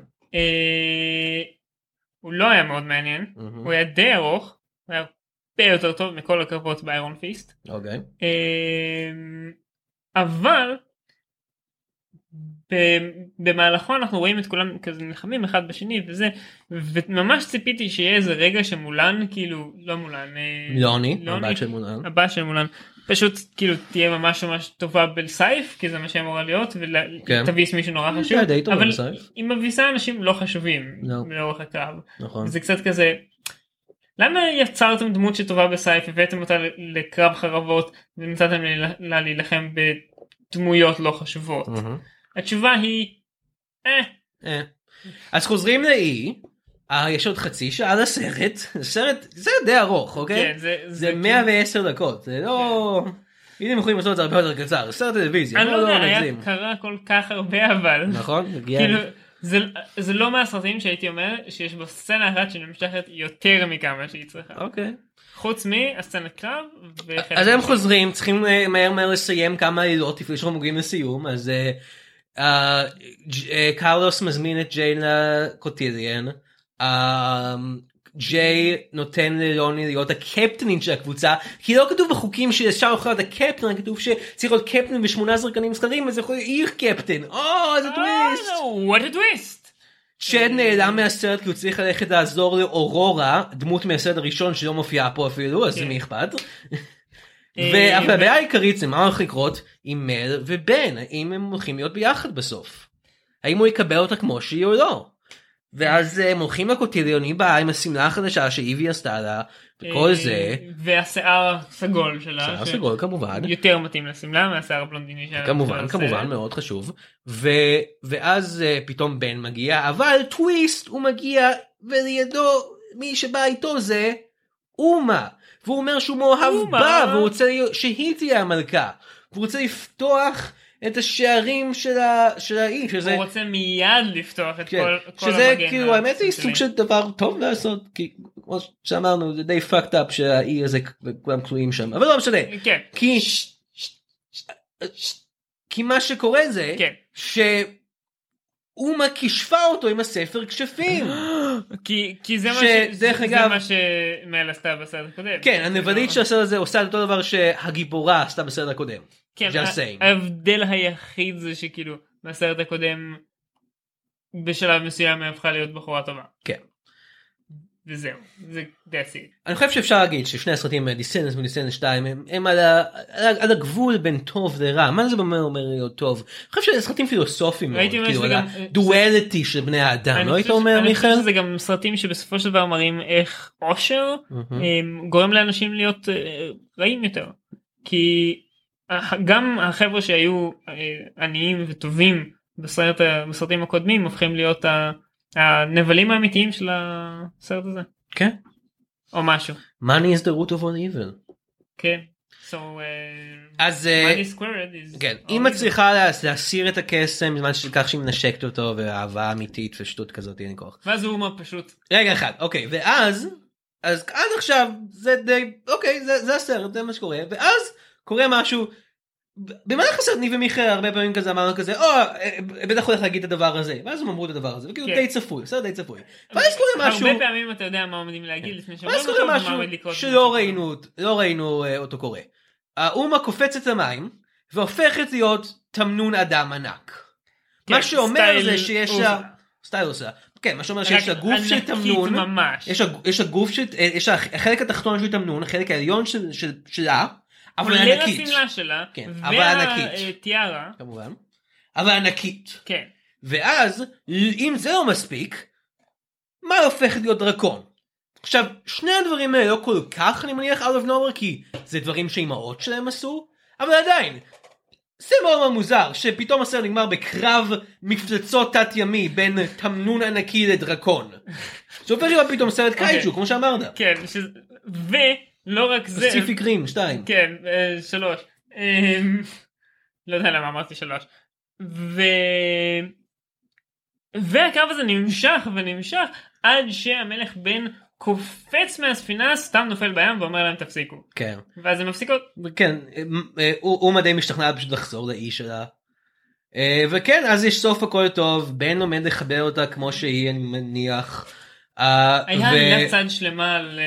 S2: הוא לא היה מאוד מעניין. הוא היה די ארוך. הוא היה הרבה יותר טוב מכל הקרבות באיירון פיסט.
S1: אוקיי.
S2: אמ, אבל במהלכו אנחנו רואים את כולם כזה נלחמים אחד בשני וזה וממש ציפיתי שיהיה איזה רגע שמולן כאילו לא מולן אה,
S1: לוני,
S2: לוני,
S1: הבת של מולן.
S2: הבת של מולן פשוט כאילו תהיה ממש ממש טובה בסייף כי זה מה שאמורה להיות
S1: כן.
S2: ותביס מישהו נורא חשוב
S1: די טובה
S2: אבל. היא מביסה אנשים לא חשובים
S1: לא.
S2: לאורך הקרב
S1: נכון.
S2: זה קצת כזה למה יצרתם דמות שטובה בסייף הבאתם אותה לקרב חרבות ונתתם לה לה להילחם בדמויות לא חשובות
S1: מהמם.
S2: התשובה היא אה,
S1: אה. אז חוזרים לאי, אה, יש עוד חצי שעה לסרט, סרט, סרט די ארוך, אוקיי?
S2: כן זה
S1: זה 110 דקות, זה לא... אם הם יכולים לעשות את זה הרבה יותר קצר, סרט טלוויזיה,
S2: אני לא
S1: לא
S2: יודע
S1: לא
S2: היה
S1: נגזים.
S2: קרה כל כך הרבה אבל
S1: נכון?
S2: כאילו זה זה לא מהסרטים שהייתי אומר שיש בו סצנה אחת שנמשכת יותר מכמה שהיא צריכה
S1: אוקיי.
S2: חוץ מהסצנת קרב
S1: אז הם. חוזרים, צריכים אה, מהר מהר לסיים כמה עלילות לפני שאנחנו מגיעים לסיום, אז קרלוס מזמין את ג'יי לקוטיליאן, אה, ג'יי נותן ללוני להיות הקפטנית של הקבוצה, כי לא כתוב בחוקים שאפשר יכול להיות הקפטן, כתוב שצריך להיות קפטן ושמונה זרקנים זכרים, אז יכול להיות עיר קפטן, או איזה טוויסט.
S2: אה, what a twist
S1: צ'ד נעלם מהסרט כי הוא צריך ללכת לעזור לאורורה, דמות מהסרט הראשון שלא מופיעה פה אפילו, אז
S2: כן.
S1: מי אכפת?
S2: אה,
S1: אבל הבעיה העיקרית זה מה הולך לקרות עם מל ובן, האם הם הולכים להיות ביחד בסוף? האם הוא יקבל אותה כמו שהיא או לא? ואז הם הולכים לקוטיליון, היא באה עם השמלה החדשה שאיבי עשתה לה, וכל
S2: אה,
S1: זה,
S2: והשיער הסגול שלה.
S1: שיער סגול כמובן,
S2: יותר מתאים לשמלה מהשיער הבלונדיני שלה.
S1: כמובן כמובן. מאוד חשוב, ו, ואז אה, פתאום בן מגיע, אבל טוויסט הוא מגיע ולידו מי שבא איתו זה אומה, והוא אומר שהוא מאוהב. בה, והוא רוצה שהיא תהיה המלכה, והוא רוצה לפתוח את השערים של, ה, של האי, שזה...
S2: הוא רוצה מיד לפתוח את
S1: כן,
S2: כל כל
S1: שזה
S2: המגן
S1: כאילו האמת היא. סוג של דבר טוב לעשות כי כמו שאמרנו זה די fucked up שהאי הזה כולם כלואים שם אבל לא משנה
S2: כן,
S1: כי כי מה שקורה זה
S2: כן.
S1: שאומה כישפה אותו עם הספר כשפים <gasps>
S2: כי כי זה מה
S1: שדרך
S2: ש- זה- זה
S1: אגב-
S2: מה שמל עשתה בסרט הקודם.
S1: כן הנבלית של הסרט הזה עושה את אותו דבר שהגיבורה עשתה בסרט הקודם.
S2: כן. ההבדל היחיד זה שכאילו בסרט הקודם בשלב מסוים היא הפכה להיות בחורה טובה.
S1: כן.
S2: וזהו, זה that's it.
S1: אני חושב שאפשר להגיד ששני הסרטים Descendants ו Descendants 2 הם, הם על, ה, על, על הגבול בין טוב לרע מה זה אומר אומר להיות טוב. אני חושב שזה סרטים פילוסופיים מאוד כאילו על
S2: גם-
S1: הדואליטי של בני האדם
S2: אני
S1: לא היית
S2: חושב-
S1: אומר
S2: אני חושב
S1: מיכאל?
S2: שזה גם סרטים שבסופו של דבר מראים איך עושר. אה, גורם לאנשים להיות אה, רעים יותר. כי גם החבר'ה שהיו אה, עניים וטובים בסרט, בסרטים הקודמים הופכים להיות ה- הנבלים האמיתיים של הסרט הזה.
S1: כן.
S2: או משהו.
S1: money is the root of all evil.
S2: כן. So, uh,
S1: אז
S2: money squared is...
S1: כן היא. מצליחה לה- להסיר את הקסם בזמן שכך שהיא מנשקת אותו ואהבה אמיתית ושטות כזאת אין לי כוח.
S2: ואז הוא אומר פשוט
S1: רגע אחד אוקיי ואז אז עד עכשיו זה די אוקיי זה, זה הסרט זה מה שקורה ואז קורה משהו. במהלך הסרט ניב ומיכאל הרבה פעמים כזה אמרנו כזה או אה, בטח הולך להגיד את הדבר הזה ואז הם אמרו את הדבר הזה וכאילו
S2: כן.
S1: די צפוי סרט די צפוי. ואז קורה משהו
S2: הרבה פעמים אתה יודע מה עומדים להגיד לפני שאומרים אותו ומה עומד לקרות.
S1: שלא ראינו לא ראינו אה, אותו קורה. האומה קופצת למים והופכת להיות תמנון אדם ענק. מה
S2: כן,
S1: שאומר
S2: סטייל
S1: זה שיש. לה סטייל עושה כן מה שאומר שיש לה
S2: רק
S1: גוף של תמנון
S2: ממש.
S1: יש לה- יש לה גוף של אה, יש החלק התחתון של תמנון החלק העליון של- של- שלה אבל
S2: כולל
S1: ענקית
S2: השמלה שלה.
S1: כן, אבל ענקית.
S2: והטיארה.
S1: כמובן אבל ענקית
S2: כן.
S1: ואז אם זה לא מספיק מה הופך להיות דרקון. עכשיו שני הדברים האלה לא כל כך אני מניח out of nowhere כי זה דברים שאימהות שלהם עשו אבל עדיין. זה מאוד מאוד מוזר שפתאום הסרט נגמר בקרב מפלצות תת ימי בין תמנון ענקי לדרקון. זה הופך להיות פתאום סרט. קייג'ו כמו שאמרת.
S2: כן. שזה- ולא רק זה.
S1: פסיפיק רים 2.
S2: כן, אה, שלוש. אמ, לא יודע למה אמרתי שלוש. ו... והקרב הזה נמשך ונמשך עד שהמלך בן קופץ מהספינה סתם נופל בים ואומר להם תפסיקו.
S1: כן.
S2: ואז הם מפסיקות.
S1: כן, אה, הוא הוא די משתכנע פשוט לחזור לאי שלה. אה, וכן, אז יש סוף הכל טוב, בן עומד לחבר אותה כמו שהיא, אני מניח.
S2: היה
S1: ו-
S2: צד שלמה על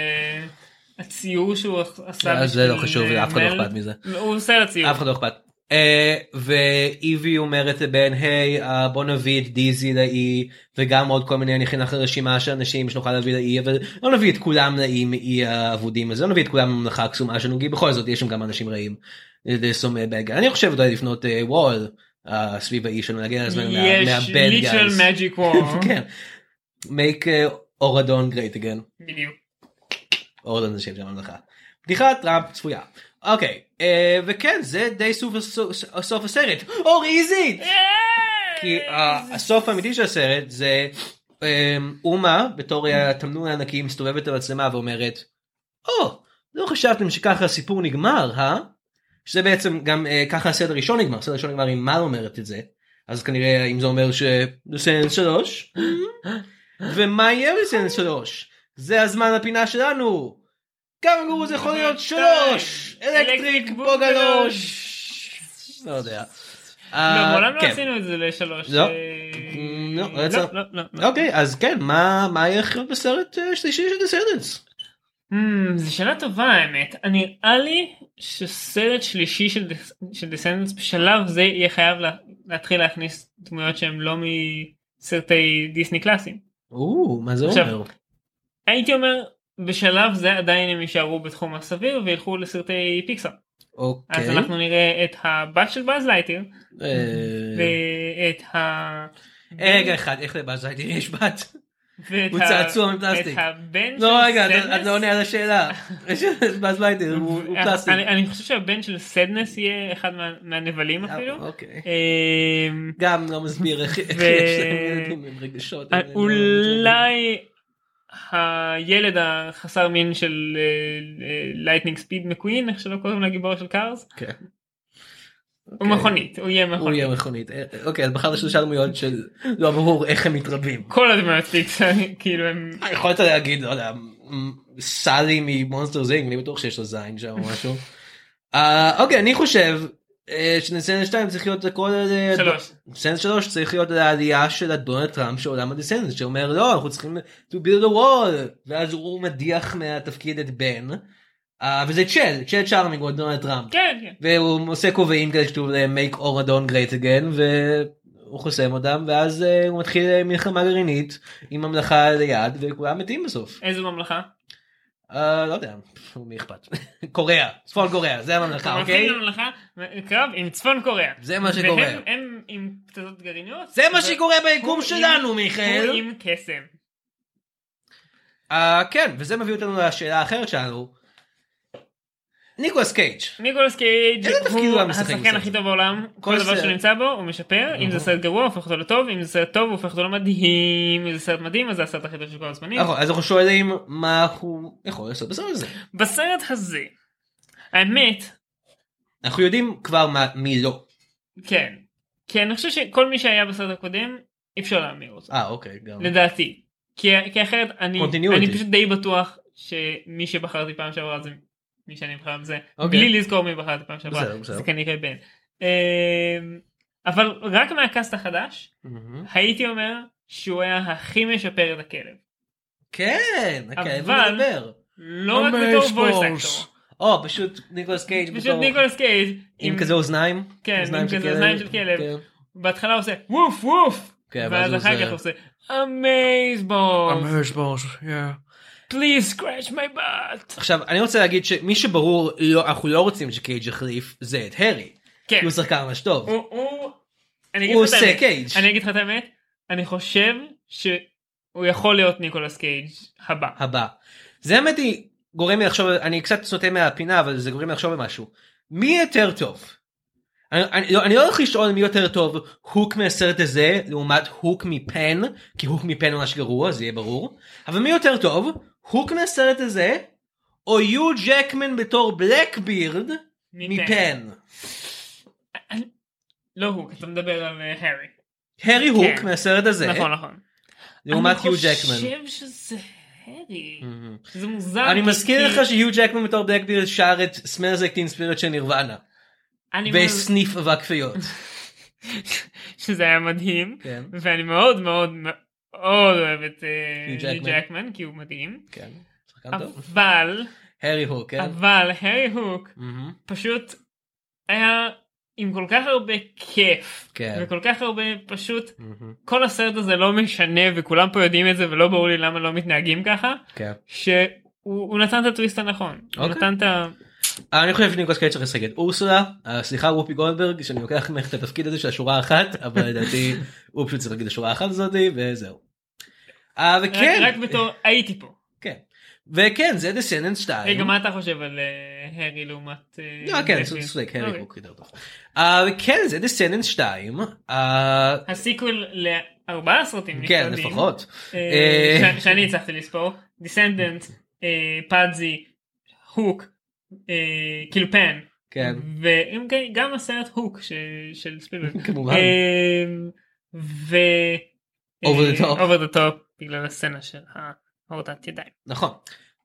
S2: הציור שהוא עשה.
S1: אה, זה לא חשוב,
S2: אה,
S1: אף אחד לא. אכפת מזה.
S2: הוא עושה על הציור.
S1: אף אחד לא אכפת. אה, ואיבי אומרת לבן היי אה, בוא נביא את דיזי לאי וגם עוד כל מיני נכין אחרי רשימה של אנשים שנוכל להביא לאי אבל לא נביא את כולם לאי מאי האבודים הזה לא נביא את כולם לממלכה הקסומה שלנו כי בכל זאת יש שם גם אנשים רעים. אני חושב אולי לפנות וול סביב האי שלנו להגיע לזמן
S2: יש
S1: מהבד
S2: ליטרל
S1: גייז.
S2: מג'יק וור.
S1: כן. make אה, אורדון great again.
S2: בדיוק.
S1: זה שם של הממלכה. בדיחת טראמפ צפויה. אוקיי אה, וכן זה די סוף הסוף- סוף הסרט. אור איזי! כי הסוף האמיתי של הסרט זה אה, אומה בתור התמנון הענקי מסתובבת למצלמה ואומרת או לא חשבתם שככה הסיפור נגמר אה? שזה בעצם גם אה, ככה הסרט הראשון נגמר. הסרט הראשון נגמר עם מה אומרת את זה? אז כנראה אם זה אומר שלוסנס שלוש? ומה יהיה בסנס שלוש? זה הזמן הפינה שלנו כמה גרוע זה יכול להיות שלוש אלקטריק בוגלוש לא יודע.
S2: לא,
S1: אה,
S2: מעולם לא
S1: כן.
S2: עשינו את זה לשלוש.
S1: לא.
S2: אה,
S1: לא, לא.
S2: לא.
S1: אוקיי אז כן מה יהיה להיות בסרט אה, שלישי של Descendants.
S2: Hmm, זו שאלה טובה האמת. נראה לי שסרט שלישי של Descendants בשלב זה יהיה חייב לה- להתחיל להכניס דמויות שהן לא מסרטי דיסני קלאסיים.
S1: מה זה אומר.
S2: הייתי אומר בשלב זה עדיין הם יישארו בתחום הסביר וילכו לסרטי פיקסאר.
S1: אוקיי.
S2: אז אנחנו נראה את הבת של באז לייטיר
S1: אה,
S2: ואת ה...
S1: רגע אחד איך לבאז הייתי יש בת. הוא צעצוע מפלסטיק.
S2: את הבן
S1: לא
S2: של
S1: רגע, אתה-
S2: סדנס.
S1: את לא עונה על השאלה. באז לייטר הוא הוא פלסטיק.
S2: אני חושב שהבן של סדנס יהיה אחד מה- מהנבלים אפילו.
S1: אוקיי. גם לא מסביר איך יש להם ילדים עם רגשות.
S2: אה,
S1: הם לא-
S2: אולי הילד החסר מין של לייטנינג ספיד מקווין איך שלא קוראים לגיבור של קארס
S1: כן.
S2: הוא
S1: אוקיי.
S2: מכונית הוא יהיה
S1: הוא
S2: מכונית.
S1: יהיה מכונית. אה, אוקיי אז בחרת שלושה דמויות של לא ברור איך הם מתרבים.
S2: כל הדמויות פיקסאר <laughs> כאילו הם
S1: יכולת להגיד לא יודע סאלי מ Monsters Inc אני בטוח שיש לו זין שם או משהו. אה, אוקיי אני חושב אה, ש Descendants 2 צריך להיות הכל אה,
S2: שלוש.
S1: Descendants 3 צריך להיות על העלייה של הדונלד טראמפ של עולם ה Descendants שאומר לא אנחנו צריכים to build a wall ואז הוא מדיח מהתפקיד את בן. אה, וזה צ'ל צ'ל צ'ארמינג הוא דונלד טראמפ.
S2: כן כן
S1: והוא עושה כובעים כזה שכתוב להם make Oradon great again והוא חוסם אותם ואז הוא מתחיל מלחמה גרעינית עם ממלכה ליד וכולם מתים בסוף.
S2: איזו ממלכה?
S1: אה, לא יודע מי אכפת <laughs> קוריאה צפון קוריאה זה הממלכה אוקיי
S2: קרב עם צפון קוריאה.
S1: זה מה שקורה
S2: והם הם עם פצצות גרעיניות.
S1: זה מה שקורה ביקום
S2: הוא
S1: שלנו
S2: הוא
S1: מיכאל.
S2: עם קסם.
S1: אה, כן וזה מביא אותנו לשאלה האחרת שלנו. ניקולס קייג'
S2: ניקולס קייג'
S1: הוא
S2: השחקן? הכי טוב בעולם
S1: כל
S2: דבר
S1: סרט.
S2: שהוא נמצא בו הוא משפר אם זה סרט גרוע הופך אותו לטוב אם זה סרט טוב הוא הופך אותו למדהים אם זה סרט מדהים אז זה הסרט הכי טוב של כל הזמנים.
S1: נכון אז אנחנו שואלים מה הוא יכול לעשות בסרט הזה.
S2: בסרט הזה האמת
S1: אנחנו יודעים כבר מי לא.
S2: כן כי אני חושב שכל מי שהיה בסרט הקודם אי אפשר להמיר אותו
S1: אה אוקיי גם.
S2: לדעתי כי אחרת. אני פשוט די בטוח שמי שבחרתי פעם שעברה זה מי שאני אבחר בזה
S1: אוקיי.
S2: בלי לזכור מי בחרתי פעם שעברה. זה כנראה בן. אמ, אבל רק מה cast
S1: החדש.
S2: הייתי אומר שהוא היה הכי משפר את הכלב.
S1: כן, הכלב
S2: אבל-
S1: מדבר.
S2: לא רק בתור voice actor.
S1: או פשוט ניקולס קייג'
S2: פשוט
S1: בתור-
S2: ניקולס קייג'
S1: עם כזה אוזניים.
S2: כן,
S1: אוזניים
S2: עם כזה
S1: כלב.
S2: אוזניים של כלב.
S1: כן.
S2: בהתחלה עושה ווף ווף.
S1: כן,
S2: ואז
S1: הוא
S2: אחר
S1: עושה-
S2: כך עושה אמייזבול.
S1: אמרשבוש, yeah.
S2: Please scratch my butt.
S1: עכשיו אני רוצה להגיד שמי שברור לא אנחנו לא רוצים שקייג' יחליף זה את הארי.
S2: כן.
S1: כי הוא שחקן ממש טוב.
S2: הוא
S1: עושה. קייג'.
S2: אני אגיד לך את האמת אני חושב שהוא יכול להיות ניקולס קייג' הבא.
S1: הבא. זה האמת היא גורם לי לחשוב אני קצת סוטה מהפינה אבל זה גורם לי לחשוב במשהו. מי יותר טוב? אני, אני, לא, אני לא הולך לשאול מי יותר טוב הוק מהסרט הזה לעומת הוק מפן כי הוק מפן ממש גרוע זה יהיה ברור אבל מי יותר טוב הוק מהסרט הזה או יו ג'קמן בתור בלקבירד מפן.
S2: לא הוא אתה מדבר על אה, הארי.
S1: הרי הוק
S2: כן.
S1: מהסרט הזה
S2: נכון נכון.
S1: לעומת יו
S2: אני
S1: ג'קמן.
S2: חושב שזה הארי. זה מוזר.
S1: אני
S2: כי-
S1: מזכיר
S2: כי-
S1: לך שיו ג'קמן בתור בלקבירד שר את סמלס teen spirit של נירוונה
S2: אני
S1: וסניף אבק פיות. <laughs>
S2: שזה היה מדהים.
S1: כן.
S2: ואני מאוד מאוד מאוד אוהב את אה,
S1: ג'קמן.
S2: ג'קמן כי הוא מדהים.
S1: כן. שחקן טוב.
S2: אבל
S1: הארי הוק כן.
S2: אבל הארי הוק. פשוט היה עם כל כך הרבה כיף
S1: כן.
S2: וכל כך הרבה פשוט. כל הסרט הזה לא משנה וכולם פה יודעים את זה ולא ברור לי למה לא מתנהגים ככה
S1: כן.
S2: שהוא הוא נתן את הטוויסט הנכון. הוא
S1: אוקיי.
S2: נתן את ה...
S1: אני חושב שניקולס קייג' צריך לשחק את אורסולה אה, סליחה וופי גולדברג שאני לוקח ממך את התפקיד הזה של השורה האחת אבל לדעתי <laughs> הוא פשוט צריך להגיד השורה האחת הזאתי וזהו. אה, וכן
S2: רק בתור הייתי פה.
S1: כן וכן זה Descendants 2.
S2: רגע מה אתה חושב על הארי לעומת... אה,
S1: לא, כן,
S2: דפי?
S1: צודק, הארי. הוק יותר טוב. וכן זה Descendants 2. אה,
S2: ה sequel לארבעה סרטים
S1: כן. לפחות.
S2: שאני הצלחתי לספור Descendants Pudsey Hook אה, כאילו Pan
S1: כן.
S2: וגם הסרט Hook ש- של ספילברג <laughs>
S1: כמובן.
S2: ו...
S1: Over the top.
S2: Over the Top בגלל הסצנה של ההורדת ידיים.
S1: נכון.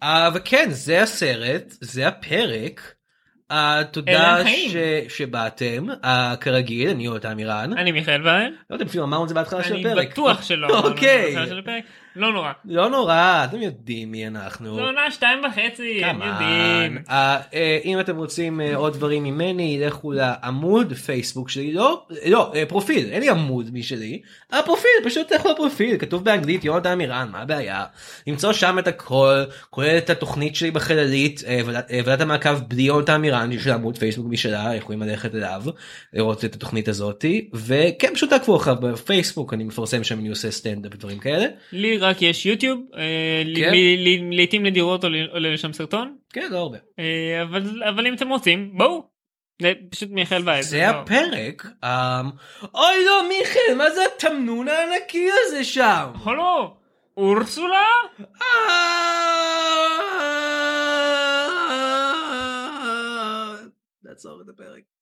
S1: אה, וכן זה הסרט זה הפרק. אה, תודה. ש- שבאתם אה, כרגיל אני יותם אירן.
S2: אני מיכאל ואל.
S1: לא יודע אפילו אמרנו את זה בהתחלה של
S2: אני
S1: הפרק.
S2: בטוח שלא. את
S1: אוקיי.
S2: לא נורא.
S1: לא נורא אתם יודעים מי אנחנו.
S2: זו עונה שתיים וחצי הם. יודעים.
S1: אה, אה, אם אתם רוצים אה, עוד דברים ממני לכו לעמוד פייסבוק שלי לא לא פרופיל אין לי עמוד משלי הפרופיל פשוט לכו לפרופיל כתוב באנגלית יונתן מירן מה הבעיה למצוא שם את הכל כולל את התוכנית שלי בחללית ועדת- ועדת המעקב בלי יונתן מירן יש לה עמוד פייסבוק משלה יכולים ללכת אליו לראות את התוכנית הזאתי וכן פשוט תעקבו אחריו בפייסבוק אני מפרסם שם אני עושה סטנדאפ ודברים כאלה.
S2: לי רק יש יוטיוב, אה,
S1: כן.
S2: לעיתים נדירות עולה לשם סרטון,
S1: כן, לא הרבה.
S2: אה, אבל אבל אם אתם רוצים בואו. זה פשוט מיכאל וייב.
S1: זה
S2: לא.
S1: הפרק. אמ, אוי לא, מיכאל, מה זה התמנון הענקי הזה שם?
S2: הלו, אורסולה?
S1: לעצור את הפרק.